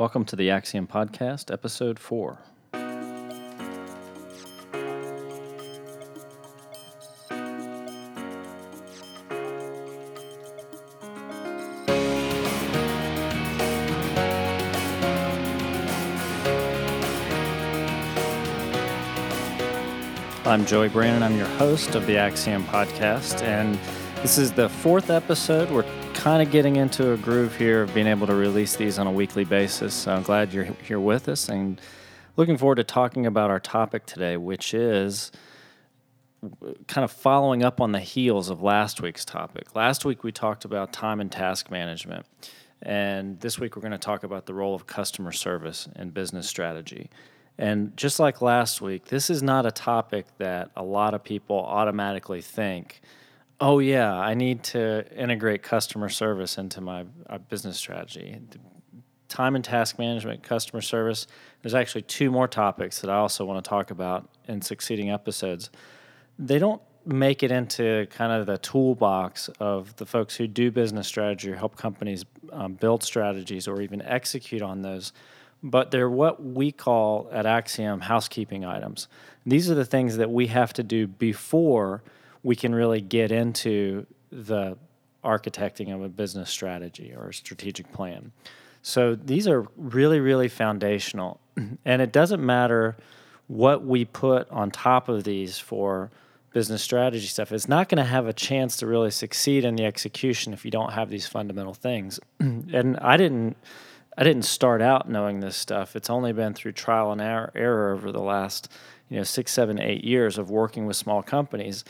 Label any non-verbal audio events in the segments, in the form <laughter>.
Welcome to the Axiom Podcast, Episode 4. I'm Joey Brandon. I'm your host of the Axiom Podcast, and this is the fourth episode. We're kind of getting into a groove here of being able to release these on a weekly basis. So I'm glad you're here with us and looking forward to talking about our topic today, which is kind of following up on the heels of last week's topic. Last week we talked about time and task management. And this week we're going to talk about the role of customer service and business strategy. And just like last week, this is not a topic that a lot of people automatically think oh yeah, I need to integrate customer service into my, my business strategy. Time and task management, customer service. There's actually two more topics that I also want to talk about in succeeding episodes. They don't make it into kind of the toolbox of the folks who do business strategy or help companies um, build strategies or even execute on those. But they're what we call at Axiom housekeeping items. These are the things that we have to do before we can really get into the architecting of a business strategy or a strategic plan. So these are really, really foundational. <clears throat> And it doesn't matter what we put on top of these for business strategy stuff. It's not going to have a chance to really succeed in the execution if you don't have these fundamental things. <clears throat> and I didn't I didn't start out knowing this stuff. It's only been through trial and er-, error over the last, you know, six, seven, eight years of working with small companies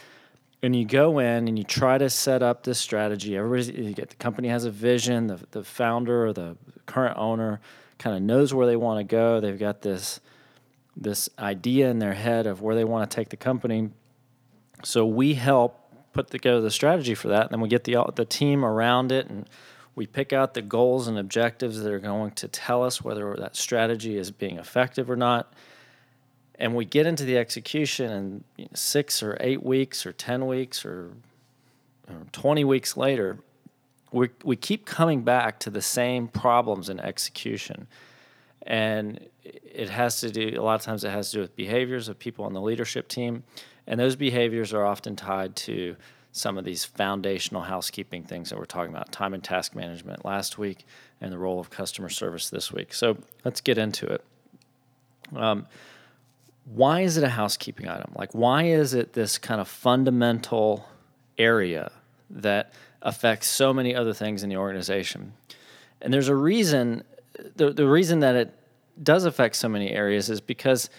and you go in and you try to set up this strategy. Everybody, you get the company has a vision. The the founder or the current owner kind of knows where they want to go. They've got this this idea in their head of where they want to take the company. So we help put together the strategy for that, and then we get the the team around it, and we pick out the goals and objectives that are going to tell us whether that strategy is being effective or not and we get into the execution and you know, six or eight weeks or 10 weeks or, or 20 weeks later we, we keep coming back to the same problems in execution. And it has to do a lot of times it has to do with behaviors of people on the leadership team. And those behaviors are often tied to some of these foundational housekeeping things that we're talking about time and task management last week and the role of customer service this week. So let's get into it. Um, why is it a housekeeping item? Like, why is it this kind of fundamental area that affects so many other things in the organization? And there's a reason, the, the reason that it does affect so many areas is because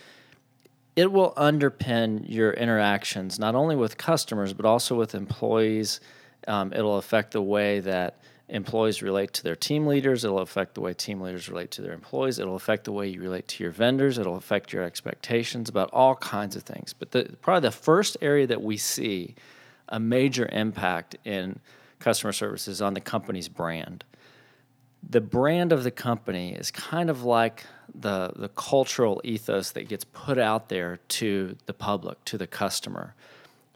it will underpin your interactions, not only with customers, but also with employees. Um, it'll affect the way that employees relate to their team leaders. It'll affect the way team leaders relate to their employees. It'll affect the way you relate to your vendors. It'll affect your expectations about all kinds of things. But the, probably the first area that we see a major impact in customer service is on the company's brand. The brand of the company is kind of like the, the cultural ethos that gets put out there to the public, to the customer.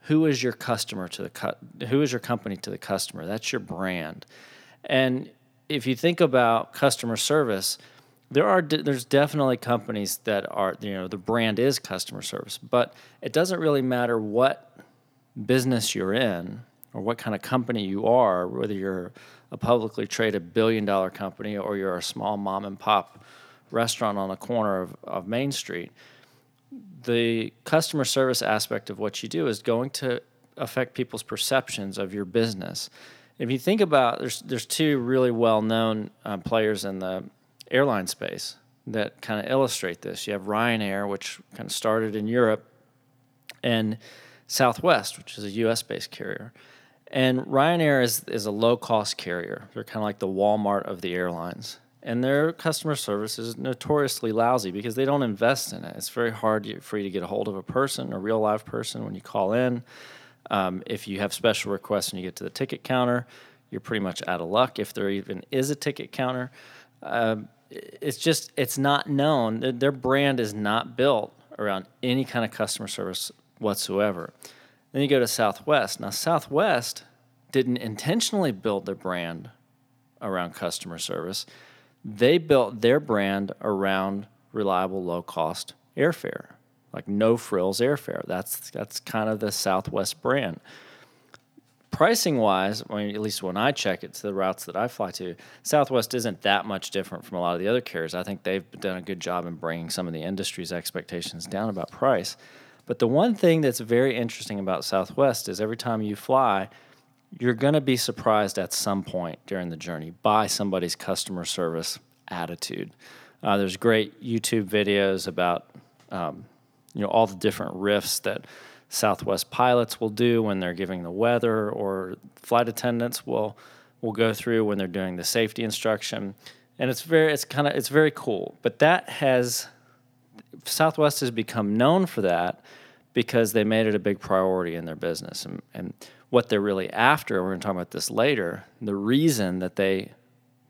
Who is your customer to the cu- who is your company to the customer? That's your brand and if you think about customer service, there are there's definitely companies that are you know the brand is customer service, but it doesn't really matter what business you're in or what kind of company you are, whether you're a publicly traded billion dollar company or you're a small mom and pop restaurant on the corner of, of Main Street. The customer service aspect of what you do is going to affect people's perceptions of your business if you think about there's there's two really well known uh, players in the airline space that kind of illustrate this. You have Ryanair, which kind of started in Europe, and Southwest, which is a U.S. based carrier. And Ryanair is is a low cost carrier. They're kind of like the Walmart of the airlines. And their customer service is notoriously lousy because they don't invest in it. It's very hard for you to get a hold of a person, a real live person, when you call in. Um, if you have special requests and you get to the ticket counter, you're pretty much out of luck. If there even is a ticket counter, um, it's just it's not known. Their brand is not built around any kind of customer service whatsoever. Then you go to Southwest. Now Southwest didn't intentionally build their brand around customer service. they built their brand around reliable, low cost airfare, like no frills airfare. That's that's kind of the Southwest brand. Pricing wise, I mean, at least when I check it to the routes that I fly to, Southwest isn't that much different from a lot of the other carriers. I think they've done a good job in bringing some of the industry's expectations down about price. But the one thing that's very interesting about Southwest is every time you fly, you're going to be surprised at some point during the journey by somebody's customer service attitude. Uh, there's great YouTube videos about um, you know all the different riffs that Southwest pilots will do when they're giving the weather, or flight attendants will will go through when they're doing the safety instruction, and it's very it's kind of it's very cool. But that has Southwest has become known for that because they made it a big priority in their business. And, and what they're really after, we're going to talk about this later, the reason that they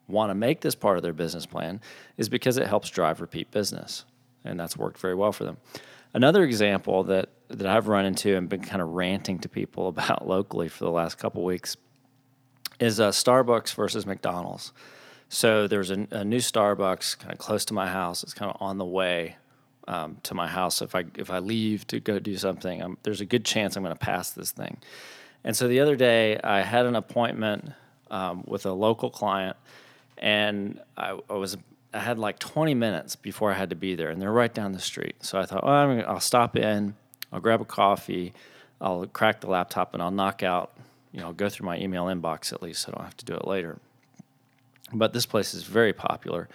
want to make this part of their business plan is because it helps drive repeat business. And that's worked very well for them. Another example that, that I've run into and been kind of ranting to people <laughs> about locally for the last couple weeks is uh, Starbucks versus McDonald's. So there's a, a new Starbucks kind of close to my house. It's kind of on the way um, to my house. If I if I leave to go do something, I'm, there's a good chance I'm going to pass this thing. And so the other day, I had an appointment um, with a local client, and I, I, was I had like 20 minutes before I had to be there, and they're right down the street. So I thought, well, i will stop in, I'll grab a coffee, I'll crack the laptop, and I'll knock out, you know, go through my email inbox at least, so I don't have to do it later. But this place is very popular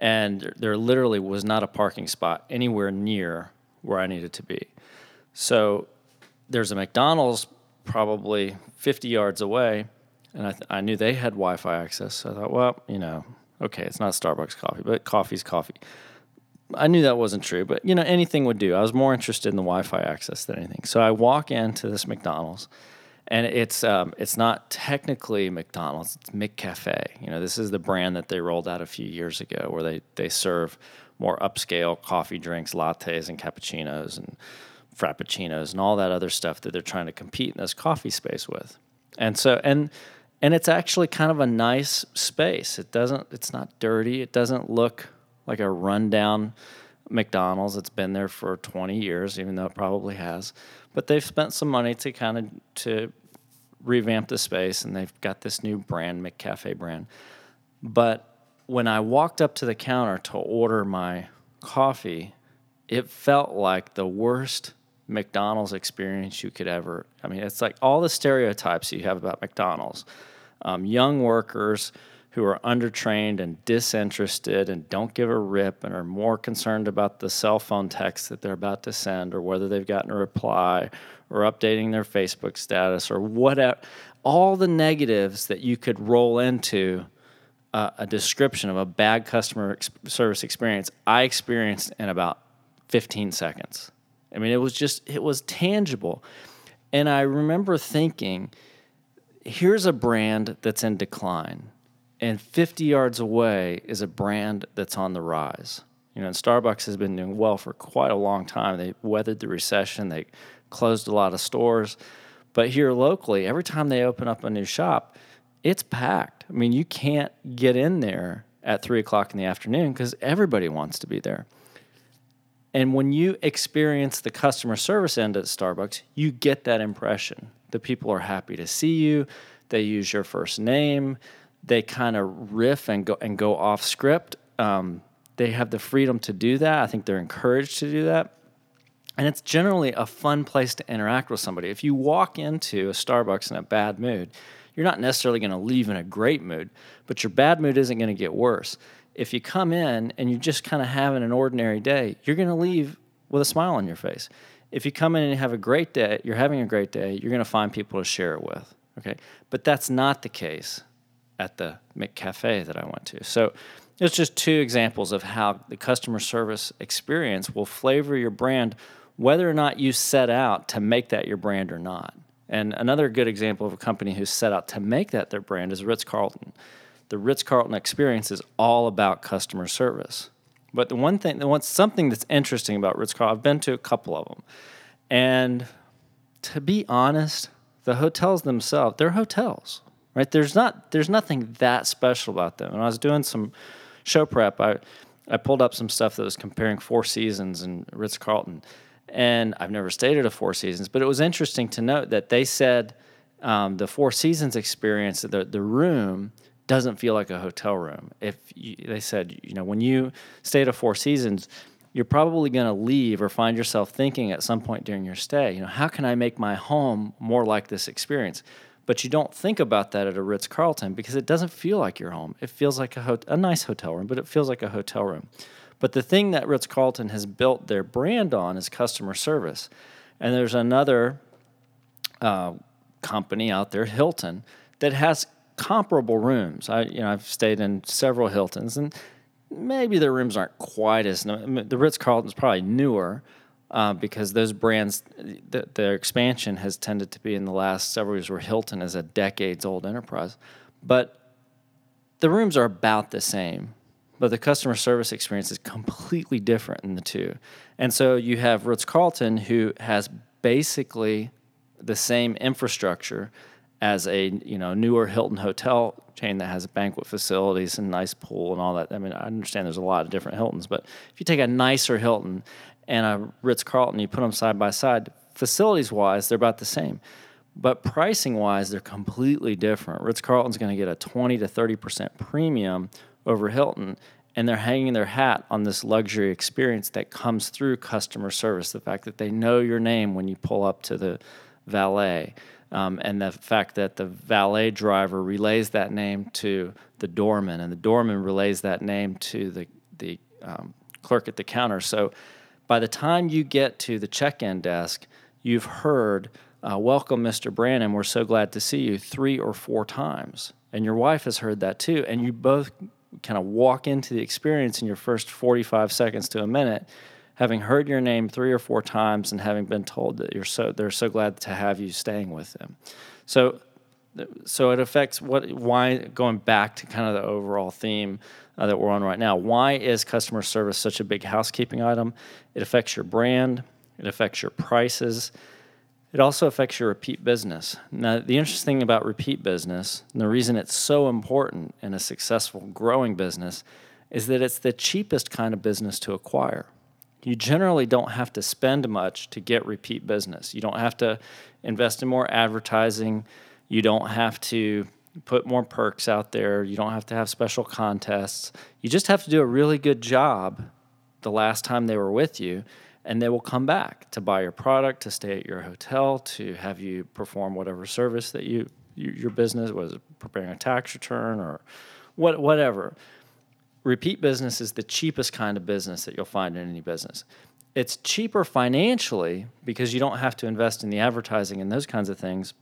and there literally was not a parking spot anywhere near where I needed to be. So there's a McDonald's probably 50 yards away, and I, th- I knew they had Wi Fi access. So I thought, well, you know, okay, it's not Starbucks coffee, but coffee's coffee. I knew that wasn't true, but you know, anything would do. I was more interested in the Wi Fi access than anything. So I walk into this McDonald's and it's um, it's not technically McDonald's. It's McCafe. You know, this is the brand that they rolled out a few years ago, where they they serve more upscale coffee drinks, lattes, and cappuccinos, and frappuccinos, and all that other stuff that they're trying to compete in this coffee space with. And so and and it's actually kind of a nice space. It doesn't. It's not dirty. It doesn't look like a rundown McDonald's. It's been there for 20 years, even though it probably has. But they've spent some money to kind of to revamp the space and they've got this new brand, McCafe brand. But when I walked up to the counter to order my coffee, it felt like the worst McDonald's experience you could ever. I mean, it's like all the stereotypes you have about McDonald's. Um, young workers who are undertrained and disinterested and don't give a rip and are more concerned about the cell phone text that they're about to send or whether they've gotten a reply or updating their Facebook status or whatever. All the negatives that you could roll into uh, a description of a bad customer ex- service experience, I experienced in about 15 seconds. I mean, it was just, it was tangible. And I remember thinking, here's a brand that's in decline and 50 yards away is a brand that's on the rise. You know, and Starbucks has been doing well for quite a long time. They weathered the recession, they closed a lot of stores. But here locally, every time they open up a new shop, it's packed. I mean, you can't get in there at three o'clock in the afternoon because everybody wants to be there. And when you experience the customer service end at Starbucks, you get that impression. The people are happy to see you, they use your first name they kind of riff and go and go off script. Um, they have the freedom to do that. I think they're encouraged to do that. And it's generally a fun place to interact with somebody. If you walk into a Starbucks in a bad mood, you're not necessarily going to leave in a great mood, but your bad mood isn't going to get worse. If you come in and you're just kind of having an ordinary day, you're going to leave with a smile on your face. If you come in and have a great day, you're having a great day, you're going to find people to share it with. Okay? But that's not the case at the McCafe that I went to. So it's just two examples of how the customer service experience will flavor your brand, whether or not you set out to make that your brand or not. And another good example of a company who set out to make that their brand is Ritz Carlton. The Ritz Carlton experience is all about customer service. But the one thing, the one something that's interesting about Ritz Carlton, I've been to a couple of them, and to be honest, the hotels themselves, they're hotels right? There's not there's nothing that special about them. And I was doing some, show prep, I I pulled up some stuff that was comparing Four Seasons and Ritz Carlton, and I've never stayed at a Four Seasons, but it was interesting to note that they said um, the Four Seasons experience, the the room doesn't feel like a hotel room. If you, they said, you know, when you stay at a Four Seasons, you're probably going to leave or find yourself thinking at some point during your stay, you know, how can I make my home more like this experience? But you don't think about that at a Ritz Carlton because it doesn't feel like your home. It feels like a, ho- a nice hotel room, but it feels like a hotel room. But the thing that Ritz Carlton has built their brand on is customer service. And there's another uh, company out there, Hilton, that has comparable rooms. I, you know, I've stayed in several Hiltons, and maybe their rooms aren't quite as. The Ritz Carlton is probably newer uh, because those brands, the, their expansion has tended to be in the last several years, where Hilton is a decades old enterprise, but the rooms are about the same. But the customer service experience is completely different in the two. And so you have Ritz Carlton, who has basically the same infrastructure as a you know newer Hilton hotel chain that has banquet facilities and nice pool and all that. I mean, I understand there's a lot of different Hiltons, but if you take a nicer Hilton and a Ritz Carlton, you put them side by side, facilities wise, they're about the same. But pricing wise, they're completely different. Ritz Carlton's going to get a 20 to 30% premium over Hilton, and they're hanging their hat on this luxury experience that comes through customer service. The fact that they know your name when you pull up to the valet, um, and the fact that the valet driver relays that name to the doorman, and the doorman relays that name to the the um, clerk at the counter. So by the time you get to the check-in desk, you've heard uh, "Welcome, Mr. Brandon. We're so glad to see you" three or four times, and your wife has heard that too, and you both kind of walk into the experience in your first 45 seconds to a minute having heard your name three or four times and having been told that you're so they're so glad to have you staying with them. So so it affects what why going back to kind of the overall theme uh, that we're on right now. Why is customer service such a big housekeeping item? It affects your brand, it affects your prices. It also affects your repeat business. Now, the interesting thing about repeat business, and the reason it's so important in a successful growing business, is that it's the cheapest kind of business to acquire you generally don't have to spend much to get repeat business. You don't have to invest in more advertising. You don't have to put more perks out there. You don't have to have special contests. You just have to do a really good job the last time they were with you, and they will come back to buy your product, to stay at your hotel, to have you perform whatever service that you your business was preparing a tax return or what whatever repeat business is the cheapest kind of business that you'll find in any business. It's cheaper financially because you don't have to invest in the advertising and those kinds of things,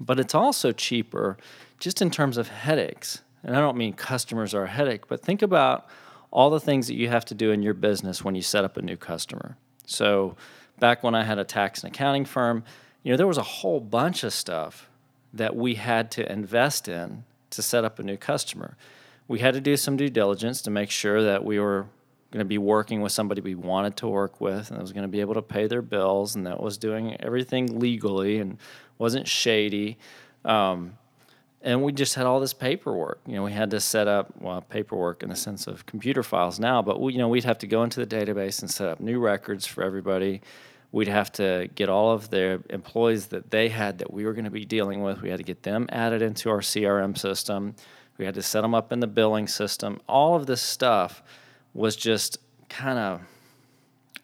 but it's also cheaper just in terms of headaches. And I don't mean customers are a headache, but think about all the things that you have to do in your business when you set up a new customer. So, back when I had a tax and accounting firm, you know, there was a whole bunch of stuff that we had to invest in to set up a new customer we had to do some due diligence to make sure that we were going to be working with somebody we wanted to work with and that was going to be able to pay their bills and that was doing everything legally and wasn't shady. Um, and we just had all this paperwork. You know, we had to set up well paperwork in the sense of computer files now, but we, you know, we'd have to go into the database and set up new records for everybody. We'd have to get all of their employees that they had that we were going to be dealing with. We had to get them added into our CRM system. We had to set them up in the billing system. All of this stuff was just kind of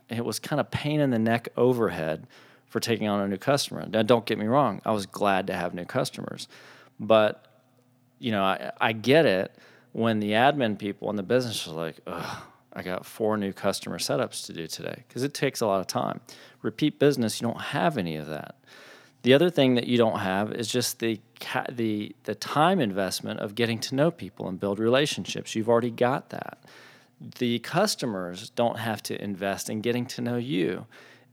it was kind of pain in the neck overhead for taking on a new customer. Now, don't get me wrong, I was glad to have new customers, but you know, I, I get it when the admin people in the business are like, Ugh, I got four new customer setups to do today because it takes a lot of time. Repeat business, you don't have any of that. The other thing that you don't have is just the the the time investment of getting to know people and build relationships. You've already got that. The customers don't have to invest in getting to know you.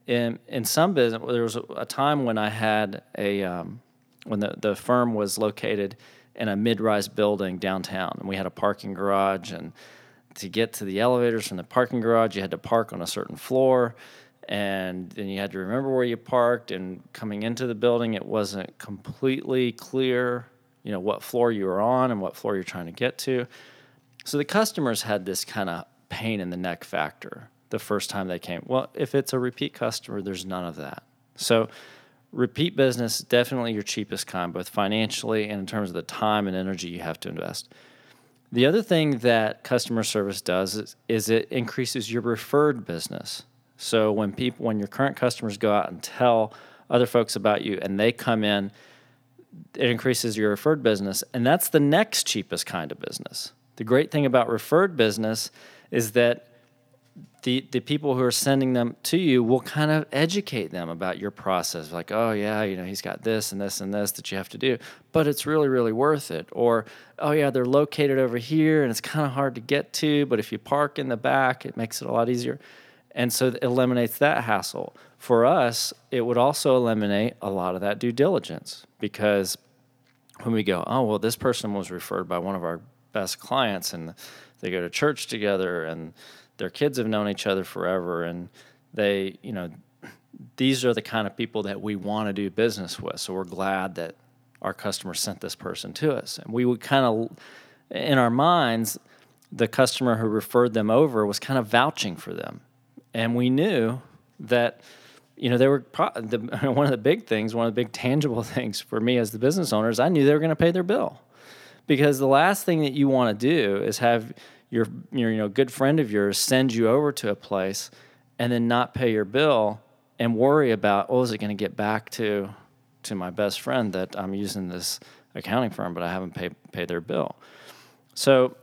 In in some business, there was a time when I had a um, when the, the firm was located in a mid-rise building downtown, and we had a parking garage. And to get to the elevators from the parking garage, you had to park on a certain floor and then you had to remember where you parked and coming into the building it wasn't completely clear you know what floor you were on and what floor you're trying to get to So the customers had this kind of pain in the neck factor the first time they came. Well, if it's a repeat customer, there's none of that. So repeat business definitely your cheapest kind, both financially and in terms of the time and energy you have to invest. The other thing that customer service does is, is it increases your referred business. So when people when your current customers go out and tell other folks about you and they come in, it increases your referred business and that's the next cheapest kind of business. The great thing about referred business is that the the people who are sending them to you will kind of educate them about your process like oh yeah you know he's got this and this and this that you have to do but it's really really worth it or oh yeah they're located over here and it's kind of hard to get to but if you park in the back it makes it a lot easier and so it eliminates that hassle. For us it would also eliminate a lot of that due diligence because when we go oh well this person was referred by one of our best clients and they go to church together and their kids have known each other forever and they you know these are the kind of people that we want to do business with. So we're glad that our customer sent this person to us. And we would kind of in our minds the customer who referred them over was kind of vouching for them and we knew that you know they were pro- the, <laughs> one of the big things one of the big tangible <laughs> things for me as the business owners i knew they were going to pay their bill because the last thing that you want to do is have your, your you know good friend of yours send you over to a place and then not pay your bill and worry about oh is it going to get back to to my best friend that I'm using this accounting firm but I haven't paid paid their bill. So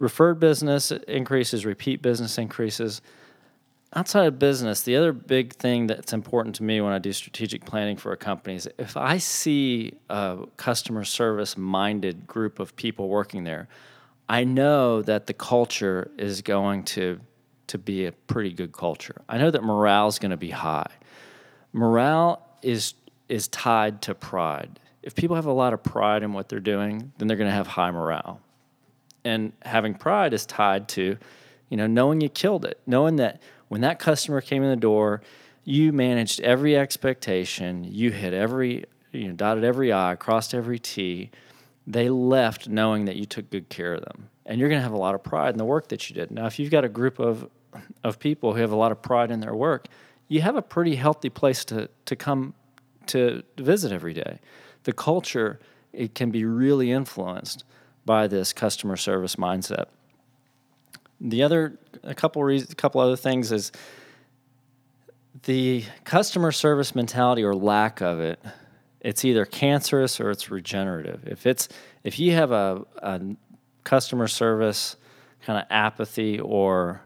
referred business increases, repeat business increases. Outside of business, the other big thing that's important to me when I do strategic planning for a company is if I see a customer service minded group of people working there, I know that the culture is going to to be a pretty good culture. I know that morale is going to be high. Morale is is tied to pride. If people have a lot of pride in what they're doing, then they're going to have high morale. And having pride is tied to, you know, knowing you killed it, knowing that when that customer came in the door, you managed every expectation, you hit every, you know, dotted every I, crossed every T they left knowing that you took good care of them. And you're going to have a lot of pride in the work that you did. Now, if you've got a group of, of people who have a lot of pride in their work, you have a pretty healthy place to, to come to visit every day. The culture, it can be really influenced by this customer service mindset. The other, a couple reasons, a couple other things is the customer service mentality or lack of it it's either cancerous or it's regenerative. If it's if you have a, a customer service kind of apathy or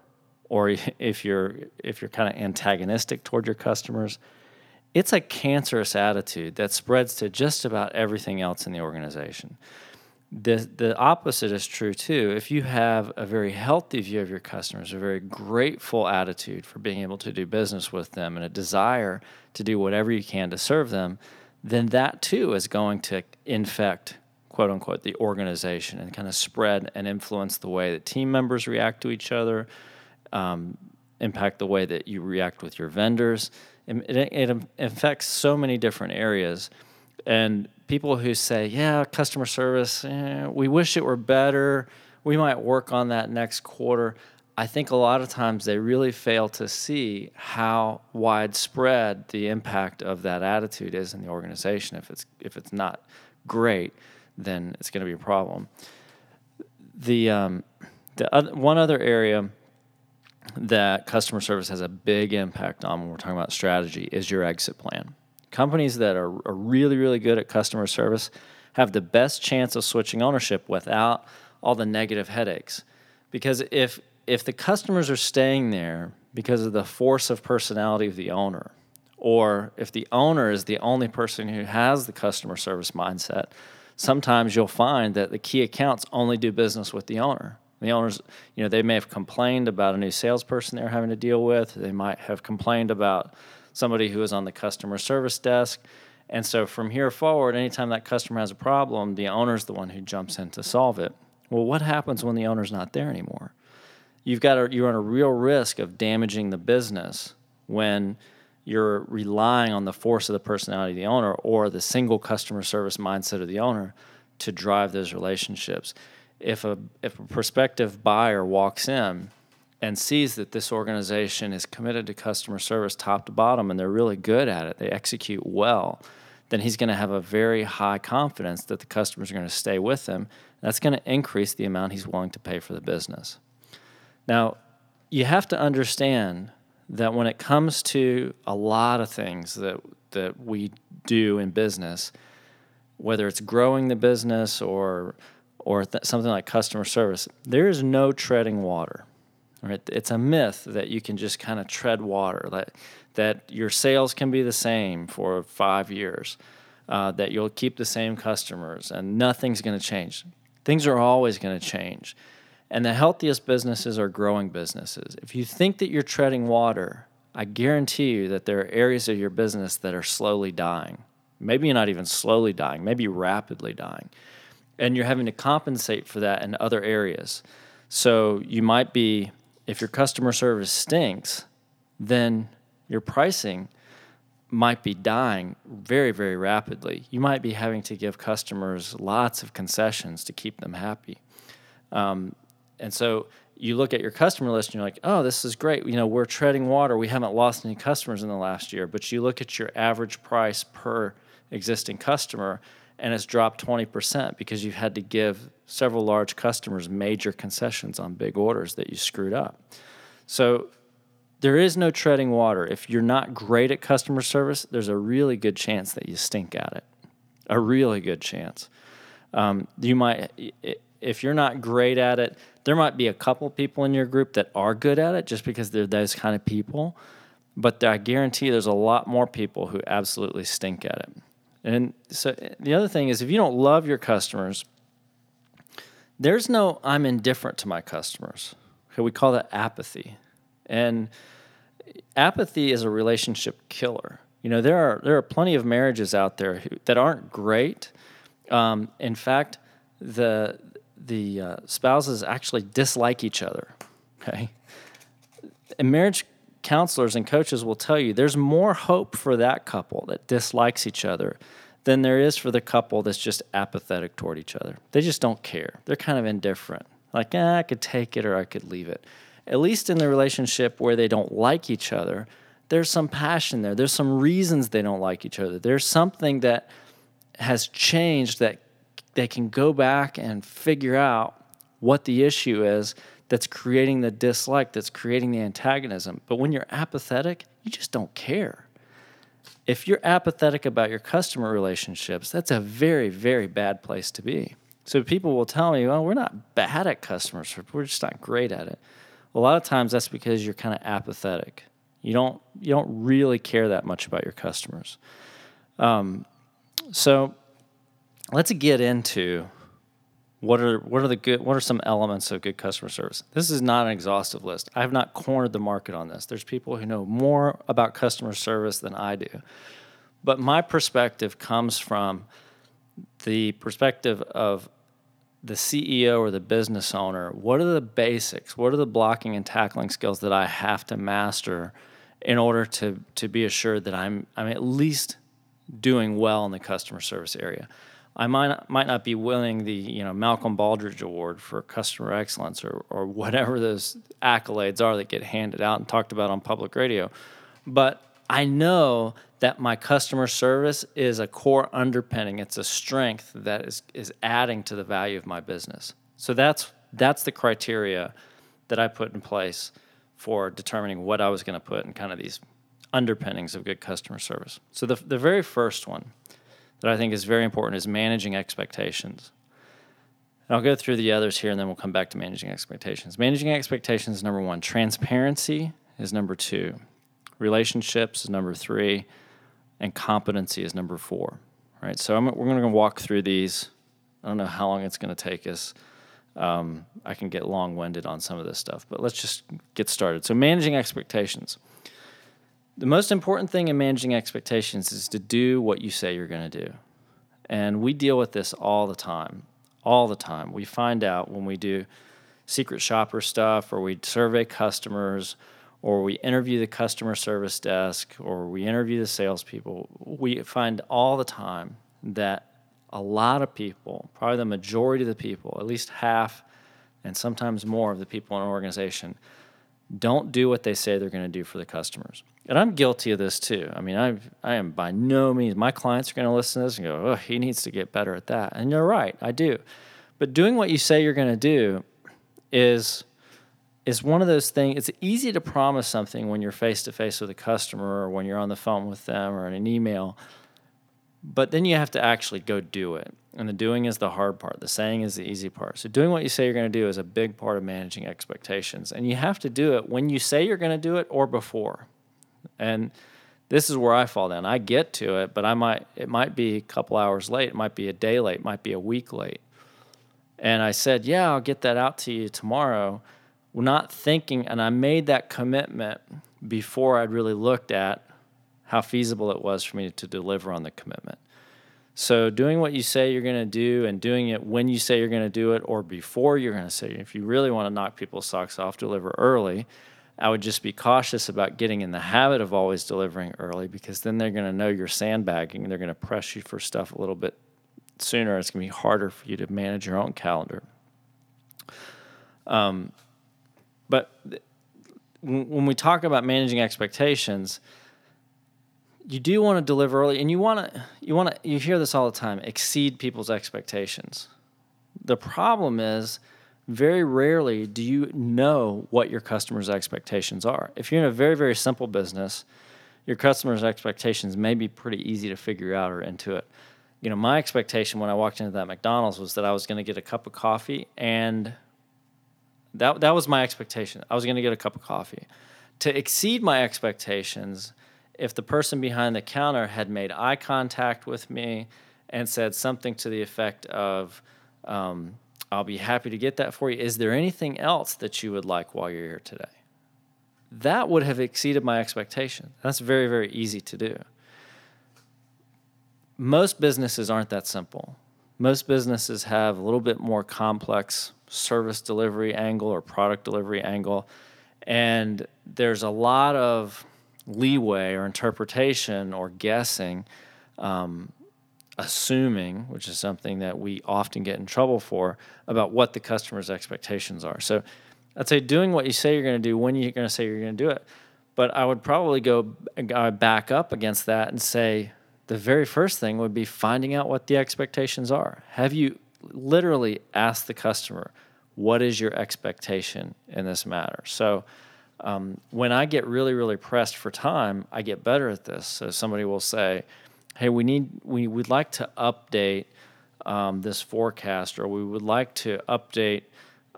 or <laughs> if you're if you're kind of antagonistic toward your customers, it's a cancerous attitude that spreads to just about everything else in the organization. The the opposite is true too. If you have a very healthy view of your customers, a very grateful attitude for being able to do business with them and a desire to do whatever you can to serve them, then that too is going to infect quote unquote the organization and kind of spread and influence the way that team members react to each other, um, impact the way that you react with your vendors. It, it, it affects so many different areas. And people who say, yeah, customer service, eh, we wish it were better. We might work on that next quarter. I think a lot of times they really fail to see how widespread the impact of that attitude is in the organization. If it's if it's not great, then it's going to be a problem. The um, the other, one other area that customer service has a big impact on when we're talking about strategy is your exit plan. Companies that are, are really really good at customer service have the best chance of switching ownership without all the negative headaches. Because if if the customers are staying there because of the force of personality of the owner, or if the owner is the only person who has the customer service mindset, sometimes you'll find that the key accounts only do business with the owner. The owners, you know, they may have complained about a new salesperson they're having to deal with. They might have complained about somebody who is on the customer service desk. And so from here forward, anytime that customer has a problem, the owner's the one who jumps in to solve it. Well, what happens when the owner's not there anymore? you've got a, you're on a real risk of damaging the business when you're relying on the force of the personality of the owner or the single customer service mindset of the owner to drive those relationships. if a if a prospective buyer walks in and sees that this organization is committed to customer service top to bottom and they're really good at it, they execute well, then he's going to have a very high confidence that the customers are going to stay with him. That's going to increase the amount he's willing to pay for the business. Now, you have to understand that when it comes to a lot of things that that we do in business, whether it's growing the business or or th- something like customer service, there is no treading water. Right? It's a myth that you can just kind of tread water, that, that your sales can be the same for five years, uh, that you'll keep the same customers, and nothing's going to change. Things are always going to change. And the healthiest businesses are growing businesses. If you think that you're treading water, I guarantee you that there are areas of your business that are slowly dying. Maybe you're not even slowly dying, maybe rapidly dying. And you're having to compensate for that in other areas. So you might be if your customer service stinks, then your pricing might be dying very, very rapidly. You might be having to give customers lots of concessions to keep them happy. Um, and so you look at your customer list and you're like, oh, this is great. You know, we're treading water. We haven't lost any customers in the last year. But you look at your average price per existing customer and it's dropped 20% because you've had to give several large customers major concessions on big orders that you screwed up. So there is no treading water. If you're not great at customer service, there's a really good chance that you stink at it. A really good chance. Um, you might, if you're not great at it, there might be a couple people in your group that are good at it just because they're those kind of people. But I guarantee there's a lot more people who absolutely stink at it. And so the other thing is if you don't love your customers, there's no I'm indifferent to my customers. Okay, we call that apathy. And apathy is a relationship killer. You know, there are there are plenty of marriages out there who, that aren't great. Um, in fact, the the uh, spouses actually dislike each other. Okay, and marriage counselors and coaches will tell you there's more hope for that couple that dislikes each other than there is for the couple that's just apathetic toward each other. They just don't care. They're kind of indifferent. Like, eh, I could take it or I could leave it. At least in the relationship where they don't like each other, there's some passion there. There's some reasons they don't like each other. There's something that has changed that they can go back and figure out what the issue is that's creating the dislike, that's creating the antagonism. But when you're apathetic, you just don't care. If you're apathetic about your customer relationships, that's a very, very bad place to be. So people will tell me, well, we're not bad at customer service, we're just not great at it. A lot of times that's because you're kind of apathetic. You don't you don't really care that much about your customers. Um, so let's get into what are what are the good what are some elements of good customer service? This is not an exhaustive list. I have not cornered the market on this. There's people who know more about customer service than i do. But my perspective comes from the perspective of the ceo or the business owner. What are the basics? What are the blocking and tackling skills that i have to master in order to to be assured that i'm i'm at least doing well in the customer service area I might might not be winning the you know Malcolm Baldrige Award for customer excellence or or whatever those accolades are that get handed out and talked about on public radio, but I know that my customer service is a core underpinning. It's a strength that is is adding to the value of my business. So that's that's the criteria that I put in place for determining what I was going to put in kind of these underpinnings of good customer service. So the the very first one that I think is very important is managing expectations. And I'll go through the others here and then we'll come back to managing expectations. Managing expectations number one, transparency is number two, relationships is number three, and competency is number four. Right? So I'm, we're going to walk through these. I don't know how long it's going to take us. Um, I can get long winded on some of this stuff, but let's just get started. So, managing expectations. The most important thing in managing expectations is to do what you say you're going to do. And we deal with this all the time. All the time. We find out when we do secret shopper stuff or we survey customers or we interview the customer service desk or we interview the salespeople, we find all the time that a lot of people, probably the majority of the people, at least half and sometimes more of the people in an organization, don't do what they say they're going to do for the customers. And I'm guilty of this too. I mean, I I am by no means my clients are going to listen to this and go, "Oh, he needs to get better at that." And you're right, I do. But doing what you say you're going to do is is one of those things. It's easy to promise something when you're face to face with a customer or when you're on the phone with them or in an email. But then you have to actually go do it. And the doing is the hard part. The saying is the easy part. So doing what you say you're going to do is a big part of managing expectations. And you have to do it when you say you're going to do it or before. And this is where I fall down. I get to it, but I might it might be a couple hours late, it might be a day late, it might be a week late. And I said, "Yeah, I'll get that out to you tomorrow." Not thinking, and I made that commitment before I'd really looked at how feasible it was for me to deliver on the commitment. So, doing what you say you're going to do and doing it when you say you're going to do it or before you're going to say, if you really want to knock people's socks off, deliver early. I would just be cautious about getting in the habit of always delivering early because then they're going to know you're sandbagging and they're going to press you for stuff a little bit sooner. It's going to be harder for you to manage your own calendar. Um, but th- when we talk about managing expectations, you do want to deliver early and you want to you want to you hear this all the time exceed people's expectations. The problem is very rarely do you know what your customers expectations are. If you're in a very very simple business your customers expectations may be pretty easy to figure out or into it you know my expectation when i walked into that mcdonald's was that i was going to get a cup of coffee and that that was my expectation. I was going to get a cup of coffee. To exceed my expectations if the person behind the counter had made eye contact with me and said something to the effect of, um, I'll be happy to get that for you. Is there anything else that you would like while you're here today? That would have exceeded my expectation. That's very, very easy to do. Most businesses aren't that simple. Most businesses have a little bit more complex service delivery angle or product delivery angle. And there's a lot of leeway or interpretation or guessing, um, assuming, which is something that we often get in trouble for, about what the customer's expectations are. So I'd say doing what you say you're going to do when you're going to say you're going to do it. But I would probably go uh, back up against that and say the very first thing would be finding out what the expectations are. Have you literally asked the customer, what is your expectation in this matter? So, um, when I get really, really pressed for time, I get better at this. So somebody will say, "Hey, we need we would like to update um, this forecast, or we would like to update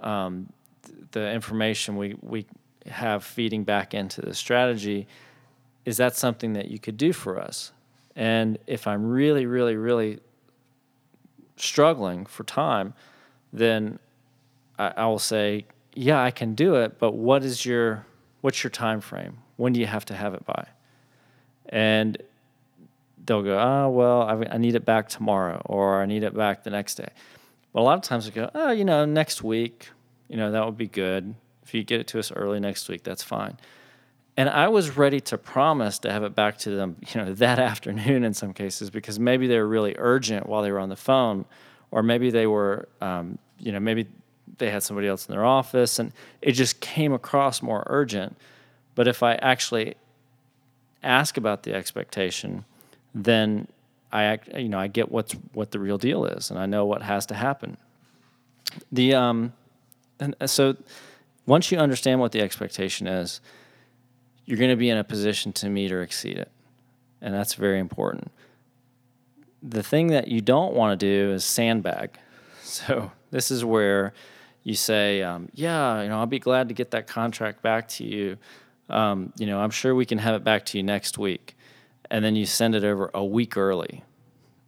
um, the information we we have feeding back into the strategy. Is that something that you could do for us?" And if I'm really, really, really struggling for time, then I, I will say, yeah, I can do it, but what is your what's your time frame? When do you have to have it by? And they'll go, oh, well, I, need it back tomorrow, or I need it back the next day. But a lot of times they go, oh, you know, next week, you know, that would be good. If you get it to us early next week, that's fine. And I was ready to promise to have it back to them, you know, <laughs> that afternoon in some cases, because maybe they were really urgent while they were on the phone, or maybe they were, um, you know, maybe they had somebody else in their office and it just came across more urgent. But if I actually ask about the expectation, then I you know I get what's what the real deal is and I know what has to happen. The um and uh, so once you understand what the expectation is, you're going to be in a position to meet or exceed it. And that's very important. The thing that you don't want to do is sandbag. <laughs> So this is where you say, um, yeah, you know, I'll be glad to get that contract back to you. Um, you know, I'm sure we can have it back to you next week. And then you send it over a week early.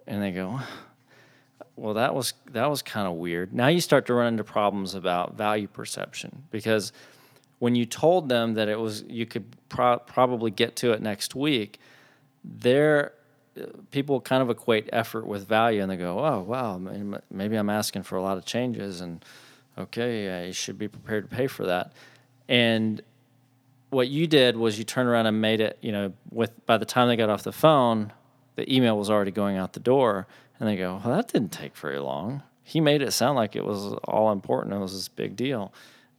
And they go, well, that was that was kind of weird. Now you start to run into problems about value perception because when you told them that it was you could pro- probably get to it next week, there people kind of equate effort with value and they go, oh wow, maybe I'm asking for a lot of changes and okay, I should be prepared to pay for that. And what you did was you turned around and made it, you know, with by the time they got off the phone, the email was already going out the door, And they go, well, that didn't take very long. He made it sound like it was all important. It was this big deal.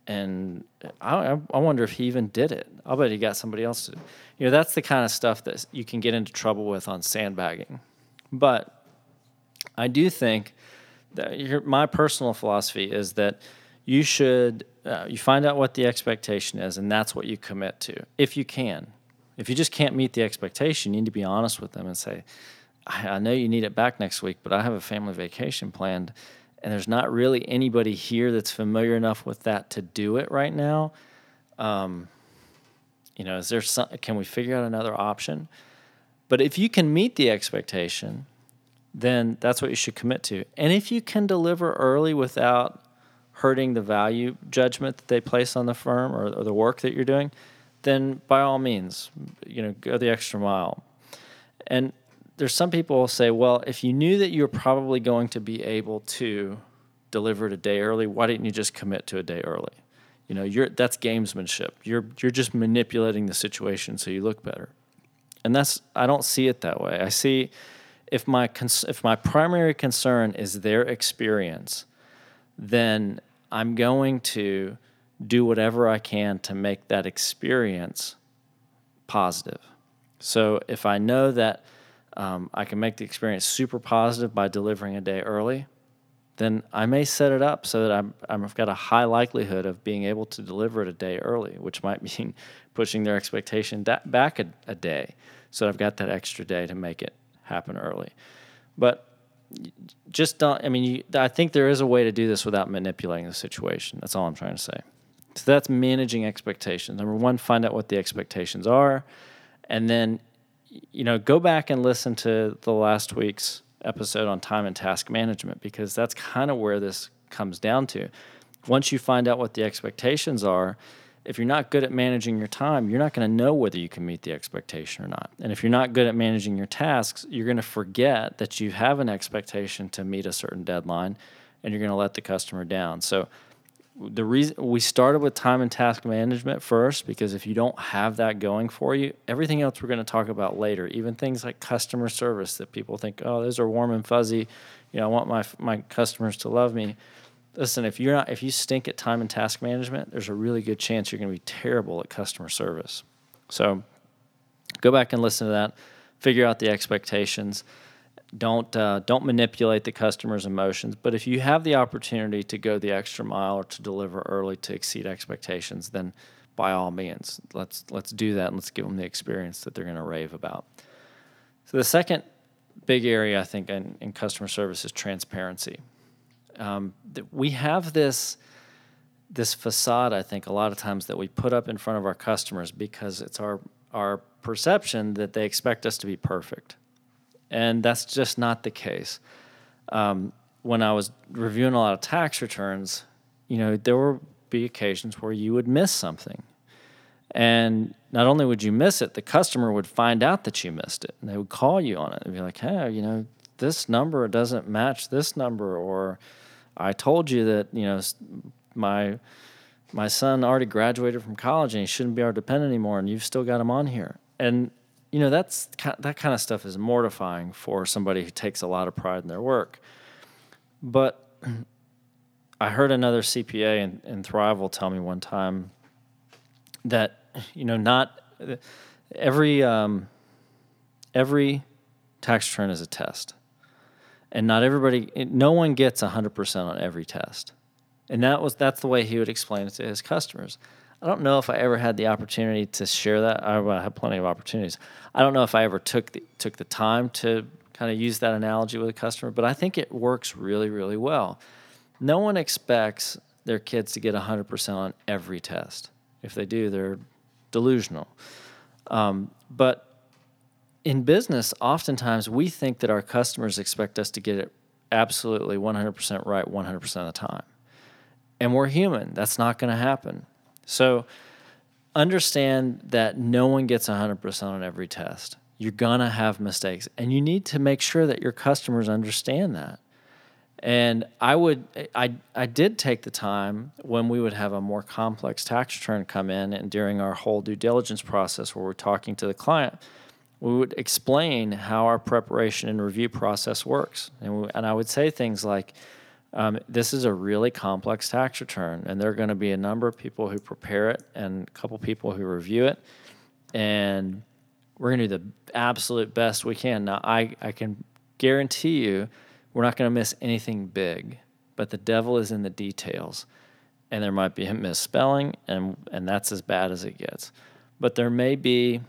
And I, I wonder if he even did it. I'll bet he got somebody else to. You know, that's the kind of stuff that you can get into trouble with on sandbagging. But I do think my personal philosophy is that you should uh, you find out what the expectation is, and that's what you commit to if you can. If you just can't meet the expectation, you need to be honest with them and say, I, I know you need it back next week, but I have a family vacation planned, and there's not really anybody here that's familiar enough with that to do it right now. Um, you know, is there some? Can we figure out another option? But if you can meet the expectation, then that's what you should commit to. And if you can deliver early without hurting the value judgment that they place on the firm or, or the work that you're doing, then by all means, you know, go the extra mile. And there's some people will say, well, if you knew that you were probably going to be able to deliver it a day early, why didn't you just commit to a day early? You know, you're that's gamesmanship. You're you're just manipulating the situation so you look better. And that's I don't see it that way. I see if my cons- if my primary concern is their experience, then I'm going to do whatever I can to make that experience positive. So if I know that um, I can make the experience super positive by delivering a day early, then I may set it up so that I'm, I've got a high likelihood of being able to deliver it a day early, which might <laughs> mean pushing their expectation back a, a day. So I've got that extra day to make it happen early. But just don't, I mean, you, I think there is a way to do this without manipulating the situation. That's all I'm trying to say. So that's managing expectations. Number one, find out what the expectations are. And then, you know, go back and listen to the last week's episode on time and task management because that's kind of where this comes down to. Once you find out what the expectations are, if you're not good at managing your time, you're not going to know whether you can meet the expectation or not. And if you're not good at managing your tasks, you're going to forget that you have an expectation to meet a certain deadline and you're going to let the customer down. So, the reason we started with time and task management first because if you don't have that going for you, everything else we're going to talk about later, even things like customer service that people think, oh, those are warm and fuzzy. You know, I want my my customers to love me. Listen, if you're not if you stink at time and task management, there's a really good chance you're going to be terrible at customer service. So, go back and listen to that. Figure out the expectations don't uh, don't manipulate the customer's emotions. But if you have the opportunity to go the extra mile or to deliver early to exceed expectations, then by all means, let's let's do that and let's give them the experience that they're going to rave about. So the second big area I think in, in customer service is transparency. Um, we have this this facade I think a lot of times that we put up in front of our customers because it's our our perception that they expect us to be perfect and that's just not the case. Um, when I was reviewing a lot of tax returns, you know, there would be occasions where you would miss something. And not only would you miss it, the customer would find out that you missed it and they would call you on it and be like, hey, you know, this number doesn't match this number, or I told you that, you know, my my son already graduated from college and he shouldn't be our dependent anymore and you've still got him on here. And you know that's that kind of stuff is mortifying for somebody who takes a lot of pride in their work. But <clears throat> I heard another CPA in, in Thriveal tell me one time that you know not every um, every tax return is a test, and not everybody, no one gets hundred percent on every test, and that was that's the way he would explain it to his customers. I don't know if I ever had the opportunity to share that. I had plenty of opportunities. I don't know if I ever took the, took the time to kind of use that analogy with a customer, but I think it works really, really well. No one expects their kids to get 100% on every test. If they do, they're delusional. Um, but in business, oftentimes we think that our customers expect us to get it absolutely 100% right 100% of the time. And we're human. That's not going to happen. So understand that no one gets 100% on every test. You're going to have mistakes, and you need to make sure that your customers understand that. And I would, I, I did take the time when we would have a more complex tax return come in, and during our whole due diligence process where we're talking to the client, we would explain how our preparation and review process works. And, we, and I would say things like, um, this is a really complex tax return, and there are going to be a number of people who prepare it and a couple people who review it. And we're going to do the absolute best we can. Now, I, I can guarantee you we're not going to miss anything big, but the devil is in the details. And there might be a misspelling, and, and that's as bad as it gets. But there may be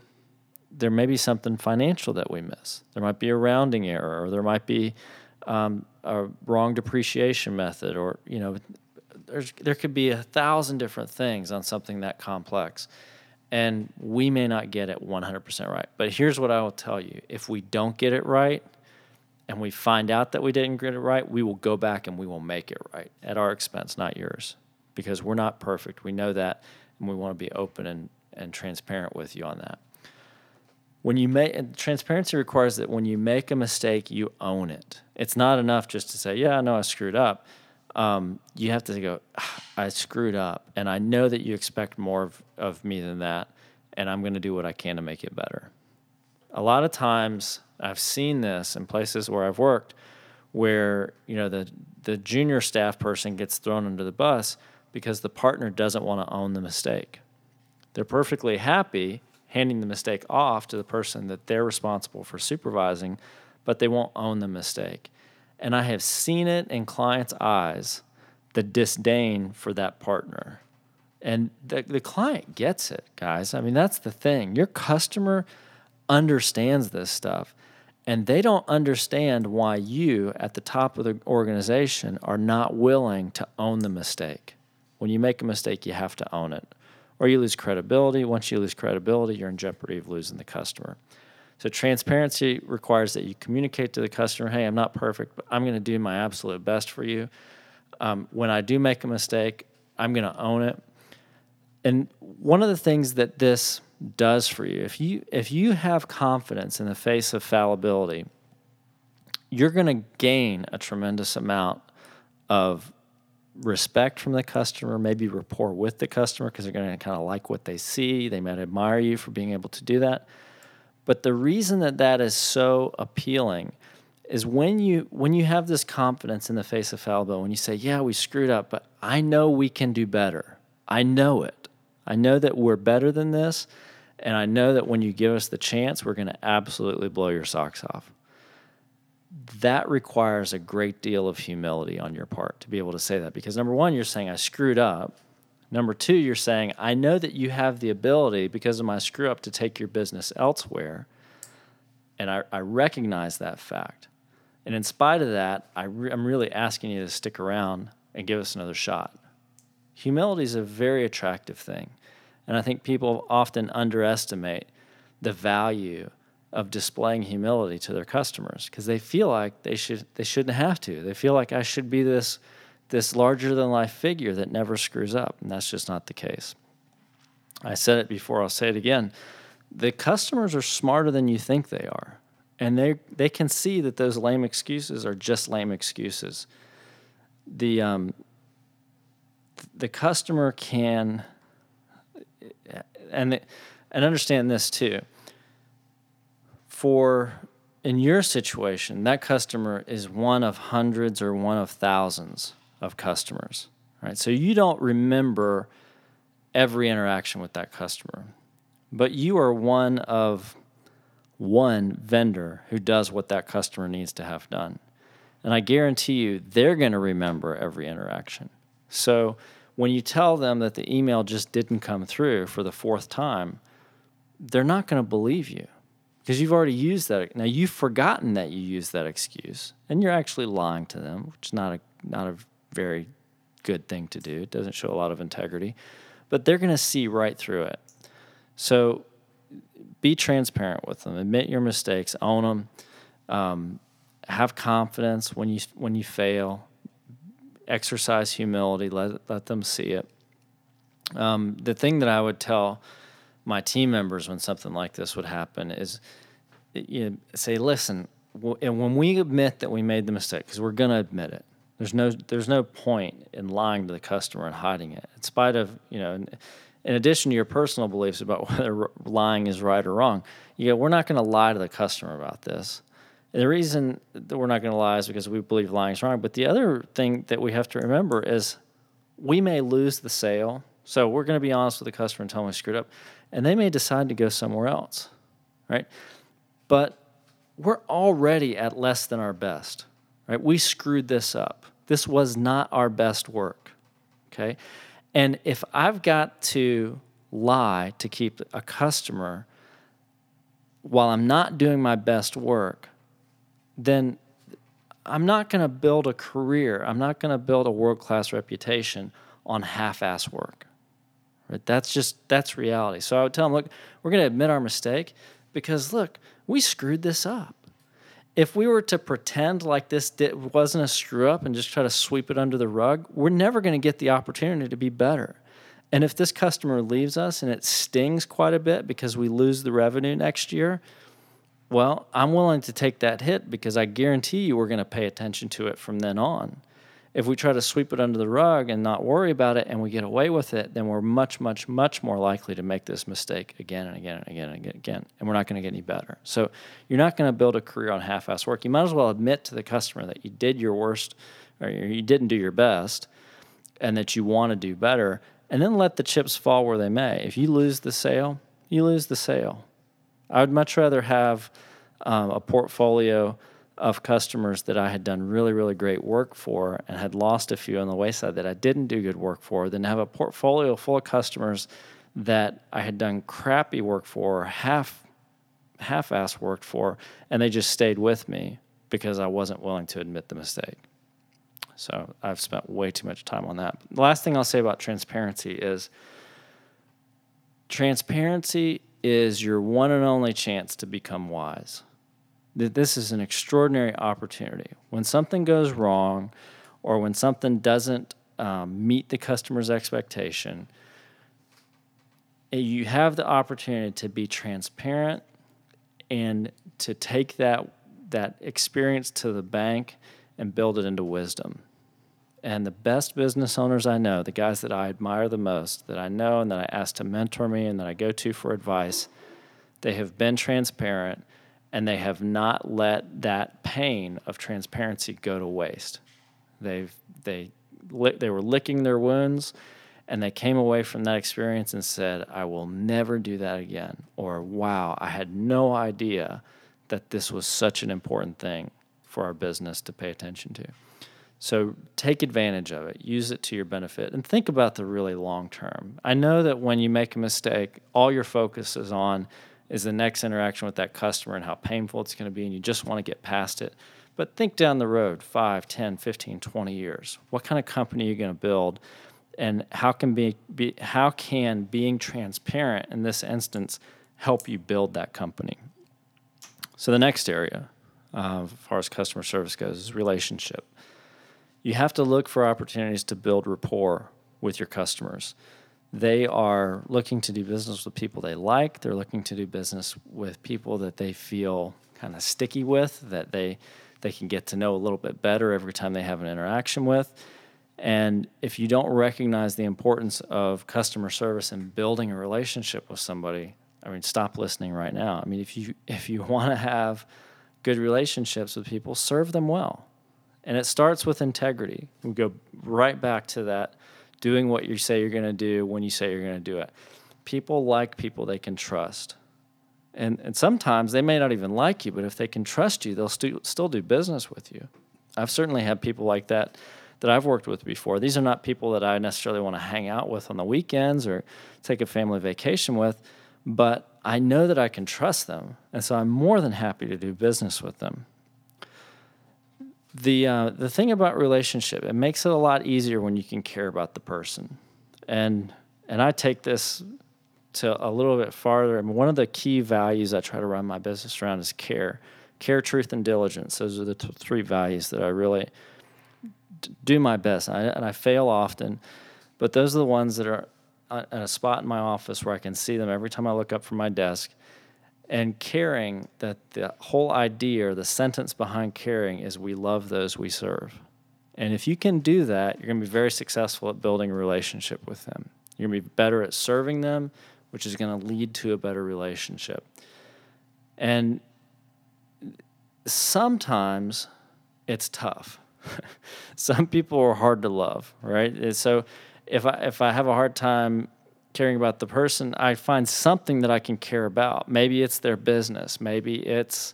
there may be something financial that we miss. There might be a rounding error, or there might be um, a wrong depreciation method, or you know, there's there could be a thousand different things on something that complex, and we may not get it 100% right. But here's what I will tell you: if we don't get it right, and we find out that we didn't get it right, we will go back and we will make it right at our expense, not yours, because we're not perfect. We know that, and we want to be open and and transparent with you on that when you make transparency requires that when you make a mistake, you own it. It's not enough just to say, "Yeah, I know I screwed up." Um, you have to go, ah, "I screwed up," and I know that you expect more of, of me than that, and I'm going to do what I can to make it better. A lot of times, I've seen this in places where I've worked, where you know the the junior staff person gets thrown under the bus because the partner doesn't want to own the mistake. They're perfectly happy handing the mistake off to the person that they're responsible for supervising, but they won't own the mistake. And I have seen it in clients' eyes, the disdain for that partner. And the, the client gets it, guys. I mean, that's the thing. Your customer understands this stuff, and they don't understand why you, at the top of the organization, are not willing to own the mistake. When you make a mistake, you have to own it or you lose credibility. Once you lose credibility, you're in jeopardy of losing the customer. So transparency requires that you communicate to the customer, "Hey, I'm not perfect, but I'm going to do my absolute best for you. Um, when I do make a mistake, I'm going to own it." And one of the things that this does for you, if you if you have confidence in the face of fallibility, you're going to gain a tremendous amount of respect from the customer, maybe rapport with the customer because they're going to kind of like what they see. They might admire you for being able to do that. But the reason that that is so appealing is when you when you have this confidence in the face of fallibility, when you say, "Yeah, we screwed up, but I know we can do better. I know it. I know that we're better than this, and I know that when you give us the chance, we're going to absolutely blow your socks off." That requires a great deal of humility on your part to be able to say that because number one you're saying i screwed up. Number two you're saying i know that you have the ability because of my screw up to take your business elsewhere. And i, I recognize that fact. And in spite of that I re- i'm really asking you to stick around and give us another shot. Humility is a very attractive thing. And i think people often underestimate the value of displaying humility to their customers because they feel like they should they shouldn't have to. They feel like I should be this this larger than life figure that never screws up, and that's just not the case. I said it before, I'll say it again. The customers are smarter than you think they are. And they they can see that those lame excuses are just lame excuses. The um, the customer can and and understand this too for in your situation, that customer is one of hundreds or one of thousands of customers, right? So you don't remember every interaction with that customer, but you are one of one vendor who does what that customer needs to have done. And I guarantee you, they're going to remember every interaction. So when you tell them that the email just didn't come through for the fourth time, they're not going to believe you because you've already used that. Now you've forgotten that you used that excuse, and you're actually lying to them, which is not a not a very good thing to do. It doesn't show a lot of integrity, but they're going to see right through it. So be transparent with them. Admit your mistakes. Own them. Um, have confidence when you when you fail. Exercise humility. Let let them see it. Um, the thing that I would tell my team members when something like this would happen is you say, listen, and when we admit that we made the mistake, because we're going to admit it, There's no there's no point in lying to the customer and hiding it. In spite of you know, in, addition to your personal beliefs about <laughs> whether lying is right or wrong, you we're not going to lie to the customer about this. And the reason that we're not going to lie is because we believe lying is wrong. But the other thing that we have to remember is we may lose the sale. So we're going to be honest with the customer and tell them we screwed up, and they may decide to go somewhere else, right? But we're already at less than our best, right? We screwed this up. This was not our best work, okay? And if I've got to lie to keep a customer while I'm not doing my best work, then I'm not going to build a career. I'm not going to build a world class reputation on half ass work. Right? That's just, that's reality. So I would tell them, look, we're going to admit our mistake because, look, we screwed this up. If we were to pretend like this did, wasn't a screw up and just try to sweep it under the rug, we're never going to get the opportunity to be better. And if this customer leaves us and it stings quite a bit because we lose the revenue next year, well, I'm willing to take that hit because I guarantee you we're going to pay attention to it from then on. If we try to sweep it under the rug and not worry about it and we get away with it, then we're much, much, much more likely to make this mistake again and again and again and again. And we're not going to get any better. So you're not going to build a career on half ass work. You might as well admit to the customer that you did your worst or you didn't do your best and that you want to do better. And then let the chips fall where they may. If you lose the sale, you lose the sale I would much rather have um, a portfolio of customers that I had done really, really great work for and had lost a few on the wayside that I didn't do good work for than to have a portfolio full of customers that I had done crappy work for, half half-ass work for, and they just stayed with me because I wasn't willing to admit the mistake. So I've spent way too much time on that. The last thing I'll say about transparency is transparency is your one and only chance to become wise. That this is an extraordinary opportunity. When something goes wrong or when something doesn't um, meet the customer's expectation, you have the opportunity to be transparent and to take that that experience to the bank and build it into wisdom. And the best business owners I know, the guys that I admire the most, that I know and that I ask to mentor me and that I go to for advice, they have been transparent and they have not let that pain of transparency go to waste. They've they they were licking their wounds and they came away from that experience and said, "I will never do that again." Or, "Wow, I had no idea that this was such an important thing for our business to pay attention to." So take advantage of it, use it to your benefit, and think about the really long term. I know that when you make a mistake, all your focus is on is the next interaction with that customer and how painful it's going to be, and you just want to get past it. But think down the road 5, 10, 15, 20 years. What kind of company are you going to build? And how can, be, be, how can being transparent in this instance help you build that company? So, the next area, uh, as far as customer service goes, is relationship you have to look for opportunities to build rapport with your customers. They are looking to do business with people they like. They're looking to do business with people that they feel kind of sticky with, that they they can get to know a little bit better every time they have an interaction with. And if you don't recognize the importance of customer service and building a relationship with somebody, I mean, stop listening right now. I mean, if you if you <laughs> want to have good relationships with people, serve them well. And it starts with integrity. We go right back to that doing what you say you're going to do when you say you're going to do it. People like people they can trust. And, and sometimes they may not even like you, but if they can trust you, they'll stu- still do business with you. I've certainly had people like that that I've worked with before. These are not people that I necessarily want to hang out with on the weekends or take a family vacation with, but I know that I can trust them. And so I'm more than happy to do business with them the uh, the thing about relationship it makes it a lot easier when you can care about the person. And and i take this to a little bit farther. And one of the key values i try to run my business around is care. Care truth and diligence. Those are the t- three values that i really d- do my best and I, and I fail often. But those are the ones that are uh, at a spot in my office where i can see them every time i look up from my desk and caring that the whole idea or the sentence behind caring is we love those we serve And if you can do that, you're going to be very successful at building a relationship with them. You're going to be better at serving them, which is going to lead to a better relationship. And sometimes it's tough. <laughs> Some people are hard to love, right? So if I if I have a hard time caring about the person, I find something that I can care about. Maybe it's their business. Maybe it's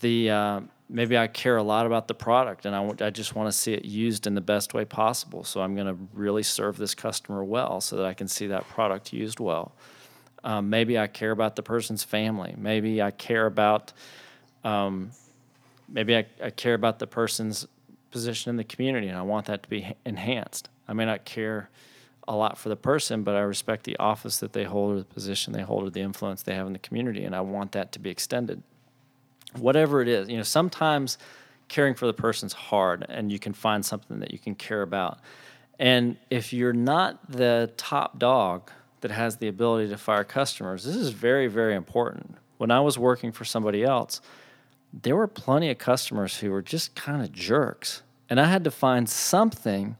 the uh, maybe I care a lot about the product and I, w- I just want to see it used in the best way possible. So I'm going to really serve this customer well so that I can see that product used well. Um, maybe I care about the person's family. Maybe I care about um, maybe I, I care about the person's position in the community and I want that to be enhanced. I may not care a lot for the person, but I respect the office that they hold or the position they hold or the influence they have in the community, and I want that to be extended. Whatever it is, you know, sometimes caring for the person's hard, and you can find something that you can care about. And if you're not the top dog that has the ability to fire customers, this is very, very important. When I was working for somebody else, there were plenty of customers who were just kind of jerks. And I had to find something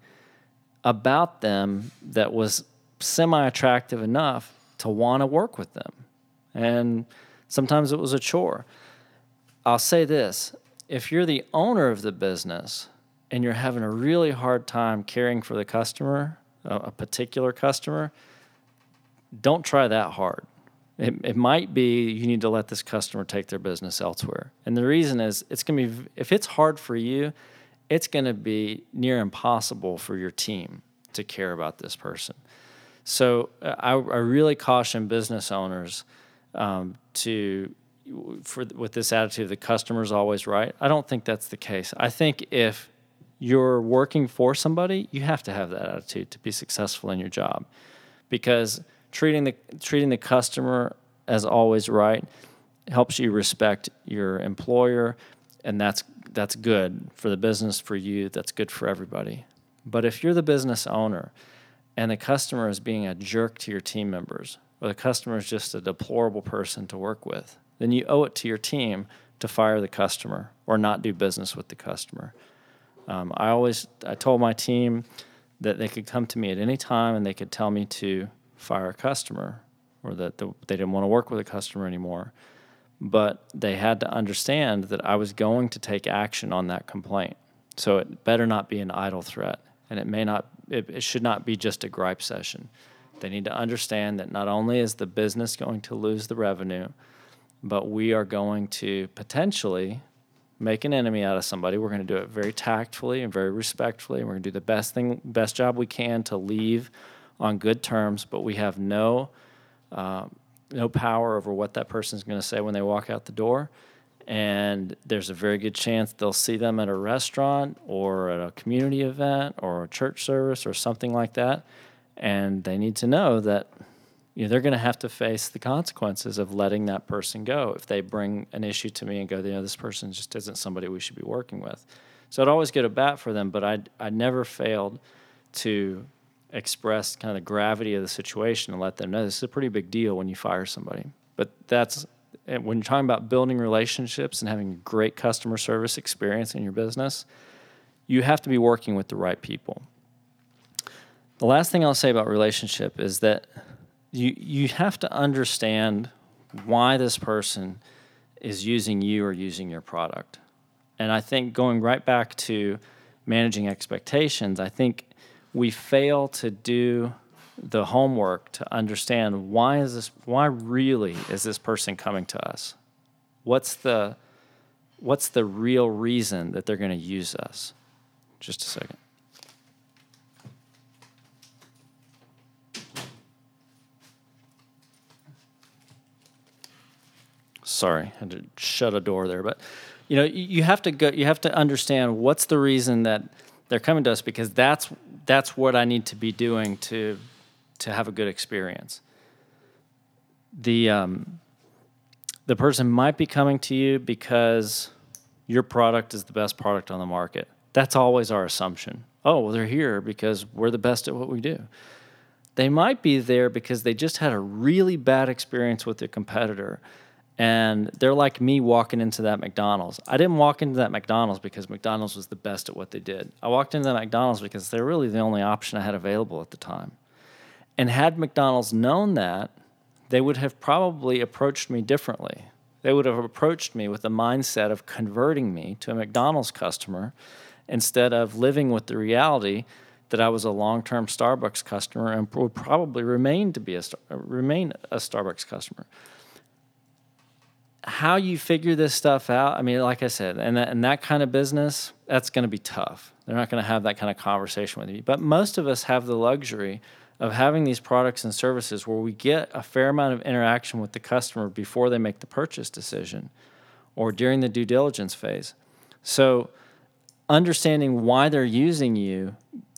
about them that was semi attractive enough to want to work with them. And sometimes it was a chore. I'll say this if you're the owner of the business and you're having a really hard time caring for the customer, a particular customer, don't try that hard. It, it might be you need to let this customer take their business elsewhere. And the reason is it's going to be, if it's hard for you, it's going to be near impossible for your team to care about this person. So uh, I, I really caution business owners um, to for with this attitude the customer's always right. I don't think that's the case. I think if you're working for somebody, you have to have that attitude to be successful in your job, because treating the treating the customer as always right helps you respect your employer, and that's that's good for the business for you. That's good for everybody. But if you're the business owner and the customer is being a jerk to your team members, or the customer is just a deplorable person to work with, then you owe it to your team to fire the customer or not do business with the customer. Um, I always I told my team that they could come to me at any time and they could tell me to fire a customer or that the, they didn't want to work with a customer anymore. But they had to understand that I was going to take action on that complaint. So it better not be an idle threat and it may not it, it should not be just a gripe session. They need to understand that not only is the business going to lose the revenue, but we are going to potentially make an enemy out of somebody. We're going to do it very tactfully and very respectfully. And we're going to do the best thing, best job we can to leave on good terms. But we have no, uh, no power over what that person's going to say when they walk out the door. And there's a very good chance they'll see them at a restaurant or at a community event or a church service or something like that. And they need to know that you know they're going to have to face the consequences of letting that person go if they bring an issue to me and go you know this person just isn't somebody we should be working with. So i'd always get a bat for them but i i never failed to express kind of the gravity of the situation and let them know this is a pretty big deal when you fire somebody but that's when you're talking about building relationships and having a great customer service experience in your business, you have to be working with the right people. The last thing I'll say about relationship is that you you have to understand why this person is using you or using your product. And I think going right back to managing expectations, I think we fail to do the homework to understand why is this why really is this person coming to us? What's the what's the real reason that they're going to use us? Just a second. Sorry i had to shut a door there but you know you have to go you have to understand what's the reason that they're coming to us because that's that's what i need to be doing to to have a good experience. The um, the person might be coming to you because your product is the best product on the market. That's always our assumption. Oh, well, they're here because we're the best at what we do. They might be there because they just had a really bad experience with their competitor and they're like me walking into that McDonald's. I didn't walk into that McDonald's because McDonald's was the best at what they did. I walked into that McDonald's because they're really the only option I had available at the time. And had McDonald's known that, they would have probably approached me differently. They would have approached me with the mindset of converting me to a McDonald's customer instead of living with the reality that I was a long-term Starbucks customer and would probably remain to be a remain a Starbucks customer how you figure this stuff out, I mean, like I said, and that, and that kind of business, that's going to be tough. They're not going to have that kind of conversation with you. But most of us have the luxury of having these products and services where we get a fair amount of interaction with the customer before they make the purchase decision or during the due diligence phase. So, understanding why they're using you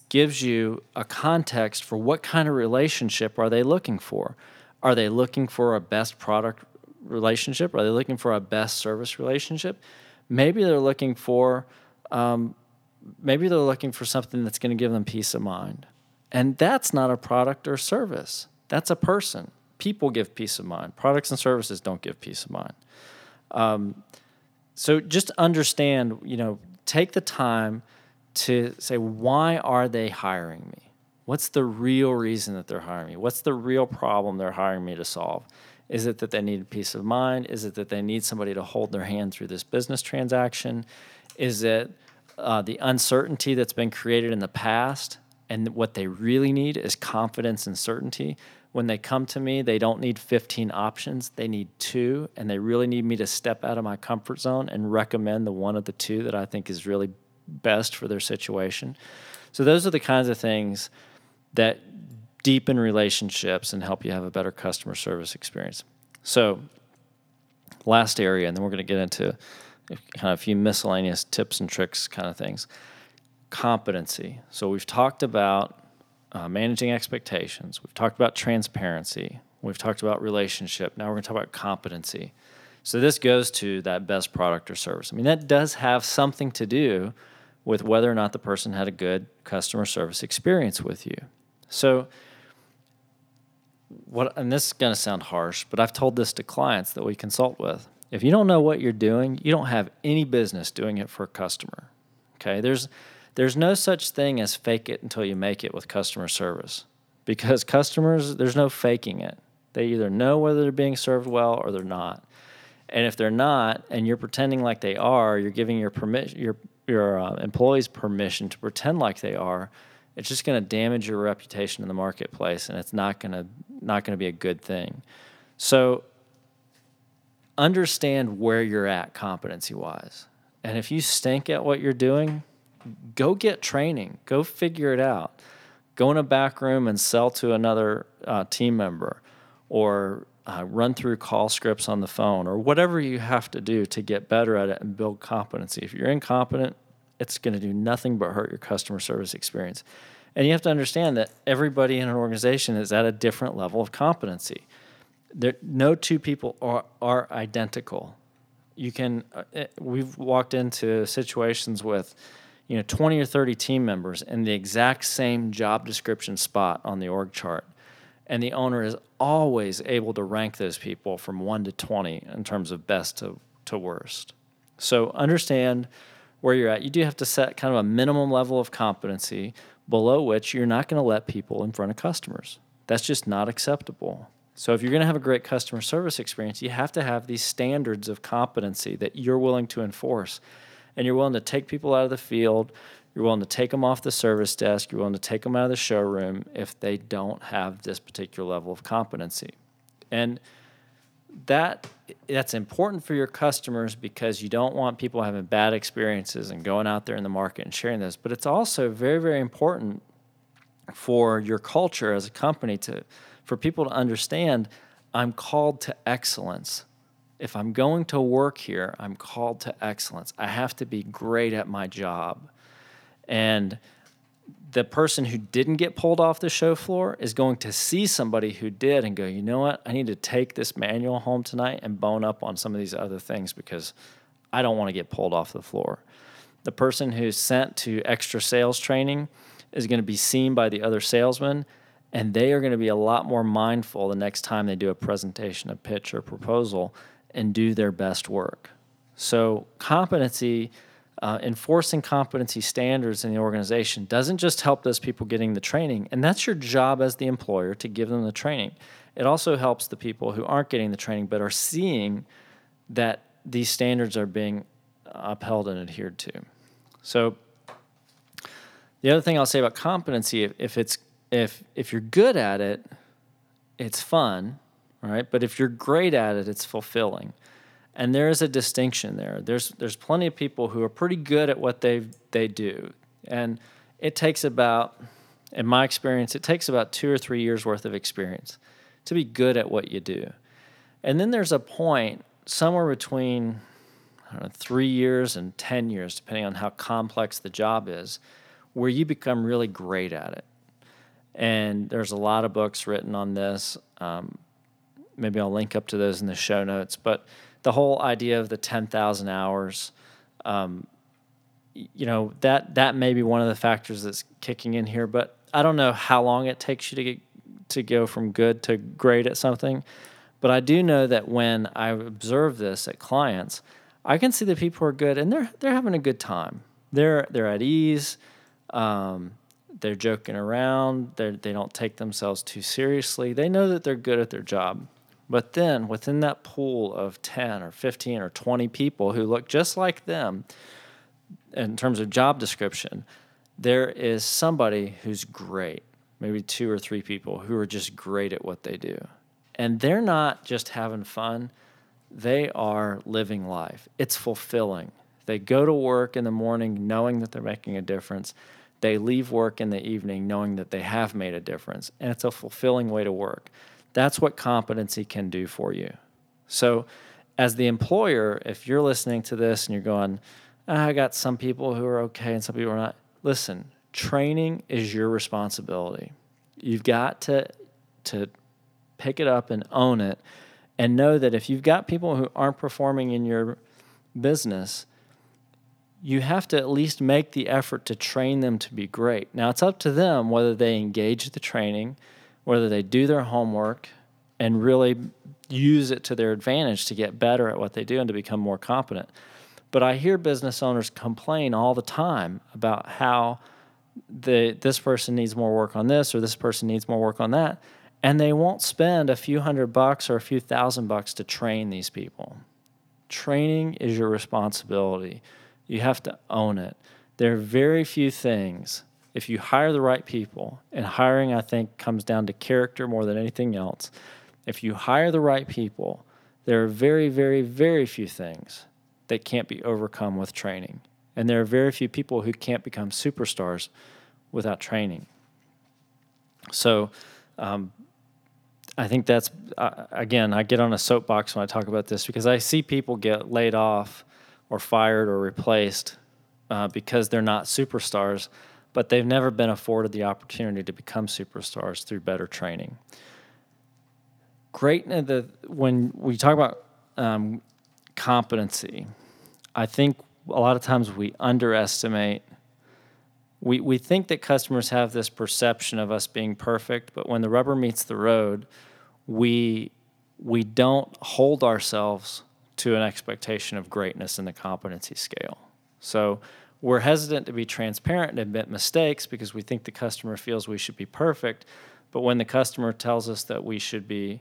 gives you a context for what kind of relationship are they looking for? Are they looking for a best product relationship? Are they looking for a best service relationship? Maybe they're looking for um, maybe they're looking for something that's going to give them peace of mind. And that's not a product or service. That's a person. People give peace of mind. Products and services don't give peace of mind. Um, so just understand, you know, take the time to say, why are they hiring me? What's the real reason that they're hiring me? What's the real problem they're hiring me to solve? Is it that they need peace of mind? Is it that they need somebody to hold their hand through this business transaction? Is it uh, the uncertainty that's been created in the past? And what they really need is confidence and certainty. When they come to me, they don't need 15 options, they need two, and they really need me to step out of my comfort zone and recommend the one of the two that I think is really best for their situation. So, those are the kinds of things that deepen relationships and help you have a better customer service experience. So, last area, and then we're going to get into kind of a few miscellaneous tips and tricks kind of things. Competency. So, we've talked about uh, managing expectations, we've talked about transparency, we've talked about relationship. Now, we're going to talk about competency. So, this goes to that best product or service. I mean, that does have something to do with whether or not the person had a good customer service experience with you. So, what and this is going to sound harsh, but I've told this to clients that we consult with. If you don't know what you're doing, you don't have any business doing it for a customer. Okay? There's there's no such thing as fake it until you make it with customer service. Because customers, there's no faking it. They either know whether they're being served well or they're not. And if they're not, and you're pretending like they are, you're giving your permission, your your uh, employees permission to pretend like they are it's just going to damage your reputation in the marketplace and it's not going to not going to be a good thing. So understand where you're at competency wise and if you stink at what you're doing go get training. Go figure it out. Go in a back room and sell to another uh, team member or uh, run through call scripts on the phone or whatever you have to do to get better at it and build competency. If you're incompetent it's going to do nothing but hurt your customer service experience. And you have to understand that everybody in an organization is at a different level of competency. There, no two people are, are identical. You can, uh, eh, we've walked into situations with, you know, 20 or 30 team members in the exact same job description spot on the org chart. And the owner is always able to rank those people from 1 to 20 in terms of best to, to worst. So understand where you're at, you do have to set kind of a minimum level of competency below which you're not going to let people in front of customers. That's just not acceptable. So, if you're going to have a great customer service experience, you have to have these standards of competency that you're willing to enforce. And you're willing to take people out of the field, you're willing to take them off the service desk, you're willing to take them out of the showroom if they don't have this particular level of competency. And that that's important for your customers because you don't want people having bad experiences and going out there in the market and sharing those. But it's also very, very important for your culture as a company to for people to understand I'm called to excellence. If I'm going to work here, I'm called to excellence. I have to be great at my job. And the person who didn't get pulled off the show floor is going to see somebody who did and go, you know what? I need to take this manual home tonight and bone up on some of these other things because I don't want to get pulled off the floor. The person who's sent to extra sales training is going to be seen by the other salesmen, and they are going to be a lot more mindful the next time they do a presentation, a pitch, or proposal, and do their best work. So, competency, uh, enforcing competency standards in the organization doesn't just help those people getting the training, and that's your job as the employer to give them the training. It also helps the people who aren't getting the training but are seeing that these standards are being upheld and adhered to. So, the other thing I'll say about competency, if, if it's if if you're good at it, it's fun, right? But if you're great at it, it's fulfilling. And there is a distinction there. There's there's plenty of people who are pretty good at what they they do. And it takes about in my experience, it takes about 2 or 3 years worth of experience to be good at what you do. And then there's a point somewhere between know, 3 years and 10 years depending on how complex the job is where you become really great at it. And there's a lot of books written on this. Um, maybe I'll link up to those in the show notes. But the whole idea of the 10,000 hours, um, you know, that that may be one of the factors that's kicking in here. But I don't know how long it takes you to get to go from good to great at something. But I do know that when I observe this at clients, I can see that people are good and they're they're having a good time. They're they're at ease. Um, they're joking around. They they don't take themselves too seriously. They know that they're good at their job. But then within that pool of 10 or 15 or 20 people who look just like them in terms of job description, there is somebody who's great, maybe two or three people who are just great at what they do. And they're not just having fun, they are living life. It's fulfilling. They go to work in the morning knowing that they're making a difference they leave work in the evening knowing that they have made a difference, and it's a fulfilling way to work. That's what competency can do for you. So, as the employer, if you're listening to this and you're going, ah, I got some people who are okay and some people are not, listen, training is your responsibility. You've got to, to pick it up and own it and know that if you've got people who aren't performing in your business, you have to at least make the effort to train them to be great. Now, it's up to them whether they engage the training, whether they do their homework, and really use it to their advantage to get better at what they do and to become more competent. But I hear business owners complain all the time about how the this person needs more work on this or this person needs more work on that, and they won't spend a few hundred bucks or a few thousand bucks to train these people. Training is your responsibility you have to own it. There are very few things. If you hire the right people, and hiring, I think, comes down to character more than anything else. If you hire the right people, there are very, very, very few things that can't be overcome with training. And there are very few people who can't become superstars without training. So, um, I think that's, uh, again, I get on a soapbox when I talk about this because I see people get laid off or fired or replaced uh, because they're not superstars, but they've never been afforded the opportunity to become superstars through better training. Great. The, when we talk about um, competency, I think a lot of times we underestimate. We, we think that customers have this perception of us being perfect, but when the rubber meets the road, we we don't hold ourselves to an expectation of greatness in the competency scale. So we're hesitant to be transparent and admit mistakes because we think the customer feels we should be perfect. But when the customer tells us that we should be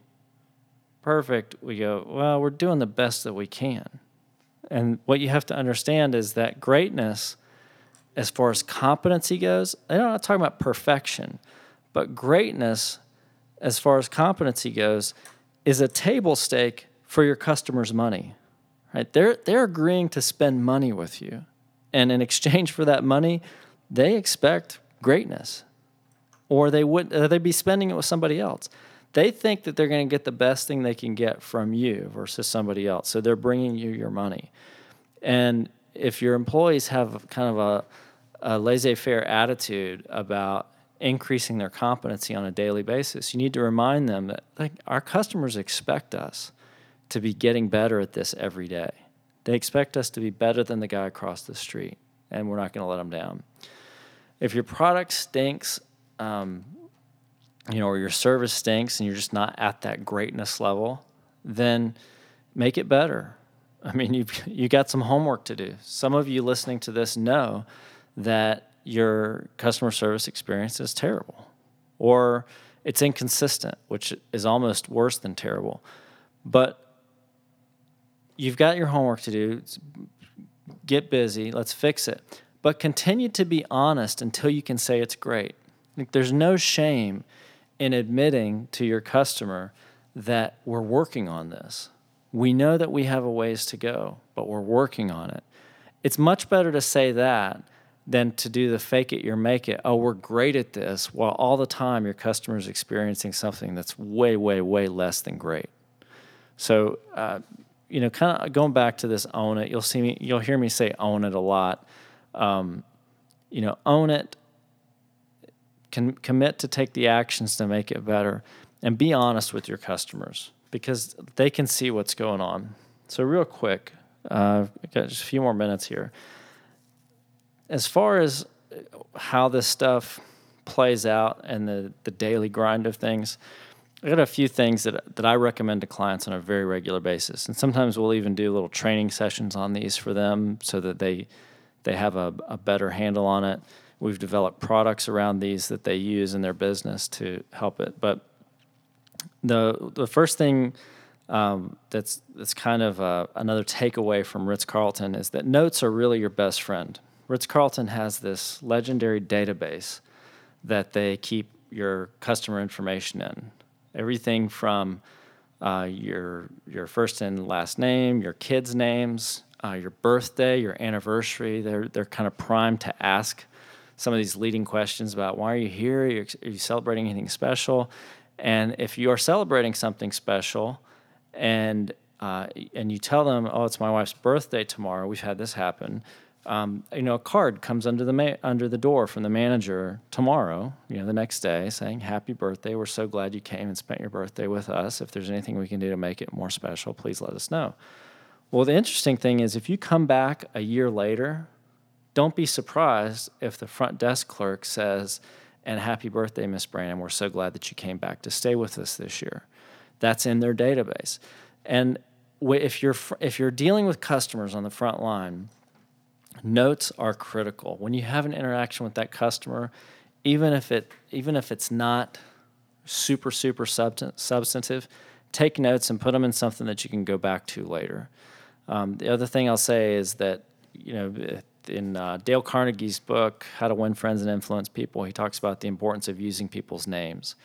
perfect, we go, well, we're doing the best that we can. And what you have to understand is that greatness, as far as competency goes, I'm not talking about perfection, but greatness, as far as competency goes, is a table stake for your customers' money. Right? They're they're agreeing to spend money with you. And in exchange for that money, they expect greatness. Or they would uh, they'd be spending it with somebody else. They think that they're going to get the best thing they can get from you versus somebody else. So they're bringing you your money. And if your employees have kind of a, a laissez faire attitude about increasing their competency on a daily basis, you need to remind them that like, our customers expect us to be getting better at this every day. They expect us to be better than the guy across the street, and we're not going to let them down. If your product stinks, um, you know, or your service stinks, and you're just not at that greatness level, then make it better. I mean, you you got some homework to do. Some of you listening to this know that your customer service experience is terrible, or it's inconsistent, which is almost worse than terrible. But you've got your homework to do. Get busy. Let's fix it. But continue to be honest until you can say it's great. Like, there's no shame in admitting to your customer that we're working on this. We know that we have a ways to go, but we're working on it. It's much better to say that than to do the fake it, you're make it. Oh, we're great at this, while all the time your customer is experiencing something that's way, way, way less than great. So, uh, you know, kind of going back to this own it. You'll see me, you'll hear me say own it a lot. Um, you know, own it. Can commit to take the actions to make it better, and be honest with your customers because they can see what's going on. So, real quick, uh, got just a few more minutes here. As far as how this stuff plays out and the, the daily grind of things, I got a few things that, that I recommend to clients on a very regular basis. And sometimes we'll even do little training sessions on these for them so that they, they have a, a better handle on it. We've developed products around these that they use in their business to help it. But the the first thing um, that's that's kind of uh, another takeaway from Ritz Carlton is that notes are really your best friend. Ritz Carlton has this legendary database that they keep your customer information in. Everything from uh, your your first and last name, your kids' names, uh, your birthday, your anniversary. They're they're kind of primed to ask some of these leading questions about why are you here? Are you, are you celebrating anything special? And if you are celebrating something special, and uh, and you tell them, "Oh, it's my wife's birthday tomorrow," we've had this happen. Um, you know, a card comes under the ma- under the door from the manager tomorrow. You know, the next day, saying, "Happy birthday! We're so glad you came and spent your birthday with us. If there's anything we can do to make it more special, please let us know." Well, the interesting thing is, if you come back a year later, don't be surprised if the front desk clerk says, and happy birthday, Miss Brandon. We're so glad that you came back to stay with us this year. That's in their database. And if you're if you're dealing with customers on the front line, notes are critical. When you have an interaction with that customer, even if it even if it's not super super substantive, take notes and put them in something that you can go back to later. Um, the other thing I'll say is that you know in uh, Dale Carnegie's book, How to Win Friends and Influence People, he talks about the importance of using people's names.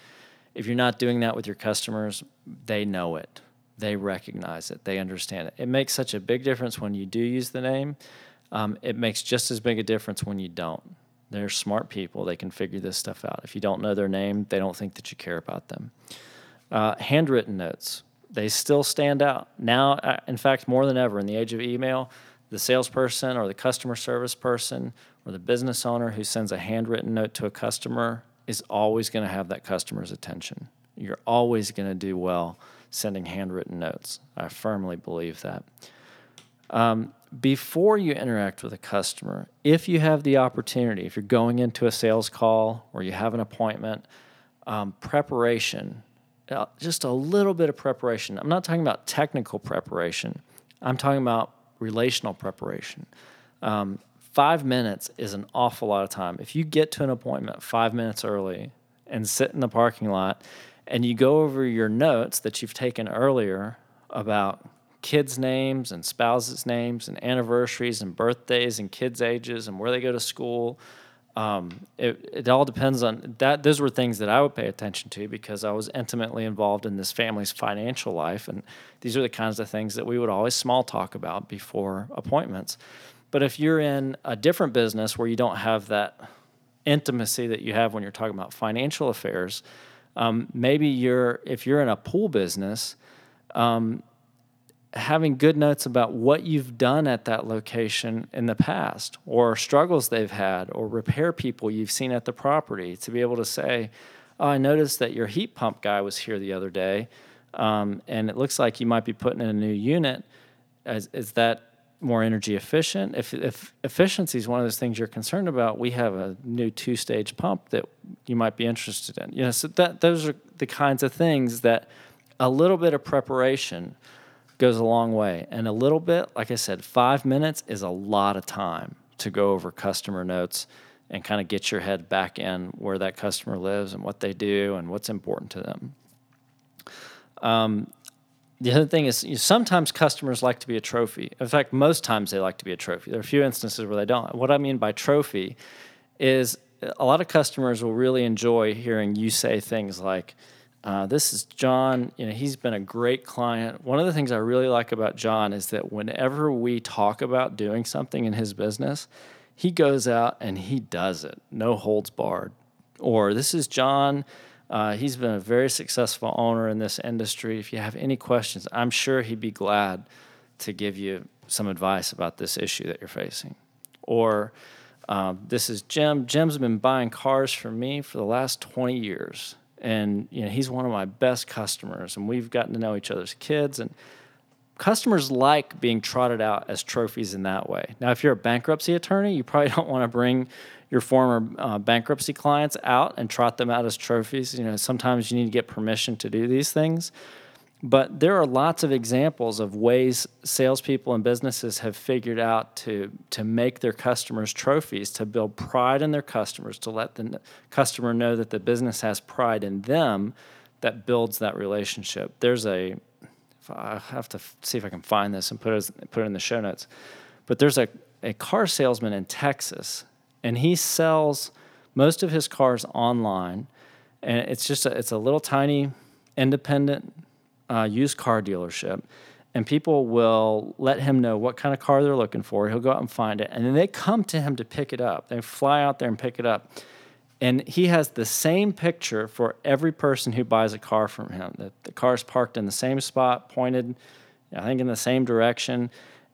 If you're not doing that with your customers, they know it. They recognize it. They understand it. It makes such a big difference when you do use the name. Um, it makes just as big a difference when you don't. They're smart people. They can figure this stuff out. If you don't know their name, they don't think that you care about them. Uh, handwritten notes, they still stand out. Now, uh, in fact, more than ever in the age of email, the salesperson or the customer service person or the business owner who sends a handwritten note to a customer is always going to have that customer's attention. You're always going to do well sending handwritten notes. I firmly believe that. Um, before you interact with a customer, if you have the opportunity, if you're going into a sales call or you have an appointment, um, preparation, uh, just a little bit of preparation. I'm not talking about technical preparation. I'm talking about relational preparation. Um, five minutes is an awful lot of time. If you get to an appointment five minutes early and sit in the parking lot and you go over your notes that you've taken earlier about kids' names and spouses' names and anniversaries and birthdays and kids' ages and where they go to school um, it, it all depends on that. Those were things that I would pay attention to because I was intimately involved in this family's financial life. And these are the kinds of things that we would always small talk about before appointments. But if you're in a different business where you don't have that intimacy that you have when you're talking about financial affairs, um, maybe you're, if you're in a pool business, um, having good notes about what you've done at that location in the past or struggles they've had or repair people you've seen at the property to be able to say, oh, I noticed that your heat pump guy was here the other day um, and it looks like you might be putting in a new unit. Is, is that more energy efficient? If, if efficiency is one of those things you're concerned about, we have a new two stage pump that you might be interested in. You know, so that those are the kinds of things that a little bit of preparation – goes a long way. And a little bit, like I said, five minutes is a lot of time to go over customer notes and kind of get your head back in where that customer lives and what they do and what's important to them. Um, the other thing is, you know, sometimes customers like to be a trophy. In fact, most times they like to be a trophy. There are a few instances where they don't. What I mean by trophy is a lot of customers will really enjoy hearing you say things like, uh, this is John. You know, he's been a great client. One of the things I really like about John is that whenever we talk about doing something in his business, he goes out and he does it, no holds barred. Or this is John. Uh, he's been a very successful owner in this industry. If you have any questions, I'm sure he'd be glad to give you some advice about this issue that you're facing. Or um, this is Jim. Jim's been buying cars for me for the last 20 years. And you know, he's one of my best customers, and we've gotten to know each other's kids. And customers like being trotted out as trophies in that way. Now, if you're a bankruptcy attorney, you probably <laughs> don't want to bring your former uh, bankruptcy clients out and trot them out as trophies. You know, sometimes you need to get permission to do these things. But there are lots of examples of ways salespeople and businesses have figured out to, to make their customers trophies, to build pride in their customers, to let the customer know that the business has pride in them that builds that relationship. There's a, I have to see if I can find this and put it, put it in the show notes, but there's a, a car salesman in Texas, and he sells most of his cars online. And it's just a, it's a little tiny independent uh, used car dealership, and people will let him know what kind of car they're looking for. He'll go out and find it, and then they come to him to pick it up. They fly out there and pick it up. And he has the same picture for every person who buys a car from him. That the car's parked in the same spot, pointed, I think, in the same direction.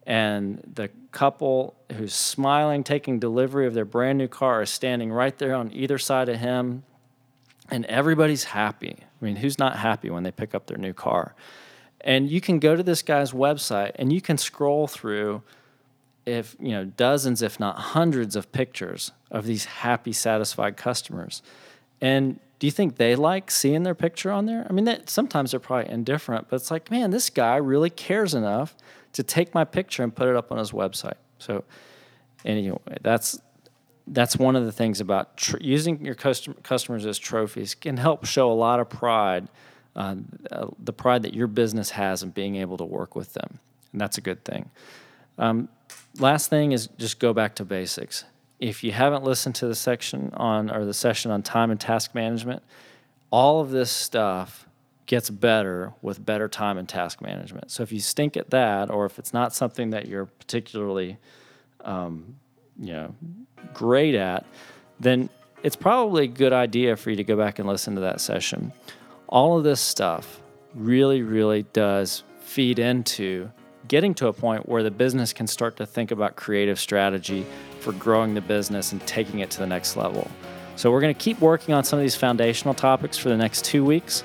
And the couple who's smiling, taking delivery of their brand new car, is standing right there on either side of him, and everybody's happy. I mean, who's not happy when they pick up their new car? And you can go to this guy's website and you can scroll through if, you know, dozens if not hundreds of pictures of these happy satisfied customers. And do you think they like seeing their picture on there? I mean, that, sometimes they're probably indifferent, but it's like, man, this guy really cares enough to take my picture and put it up on his website. So, anyway, that's that's one of the things about tr- using your custom- customers as trophies can help show a lot of pride, uh, uh, the pride that your business has in being able to work with them, and that's a good thing. Um, last thing is just go back to basics. If you haven't listened to the section on or the session on time and task management, all of this stuff gets better with better time and task management. So if you stink at that, or if it's not something that you're particularly um, you know great at, then it's probably a good idea for you to go back and listen to that session. All of this stuff really, really does feed into getting to a point where the business can start to think about creative strategy for growing the business and taking it to the next level. So, we're going to keep working on some of these foundational topics for the next two weeks.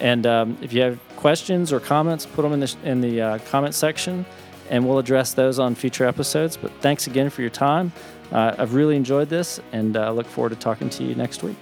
And um, if you have questions or comments, put them in the, in the uh, comment section and we'll address those on future episodes. But thanks again for your time. Uh, I've really enjoyed this and uh, look forward to talking to you next week.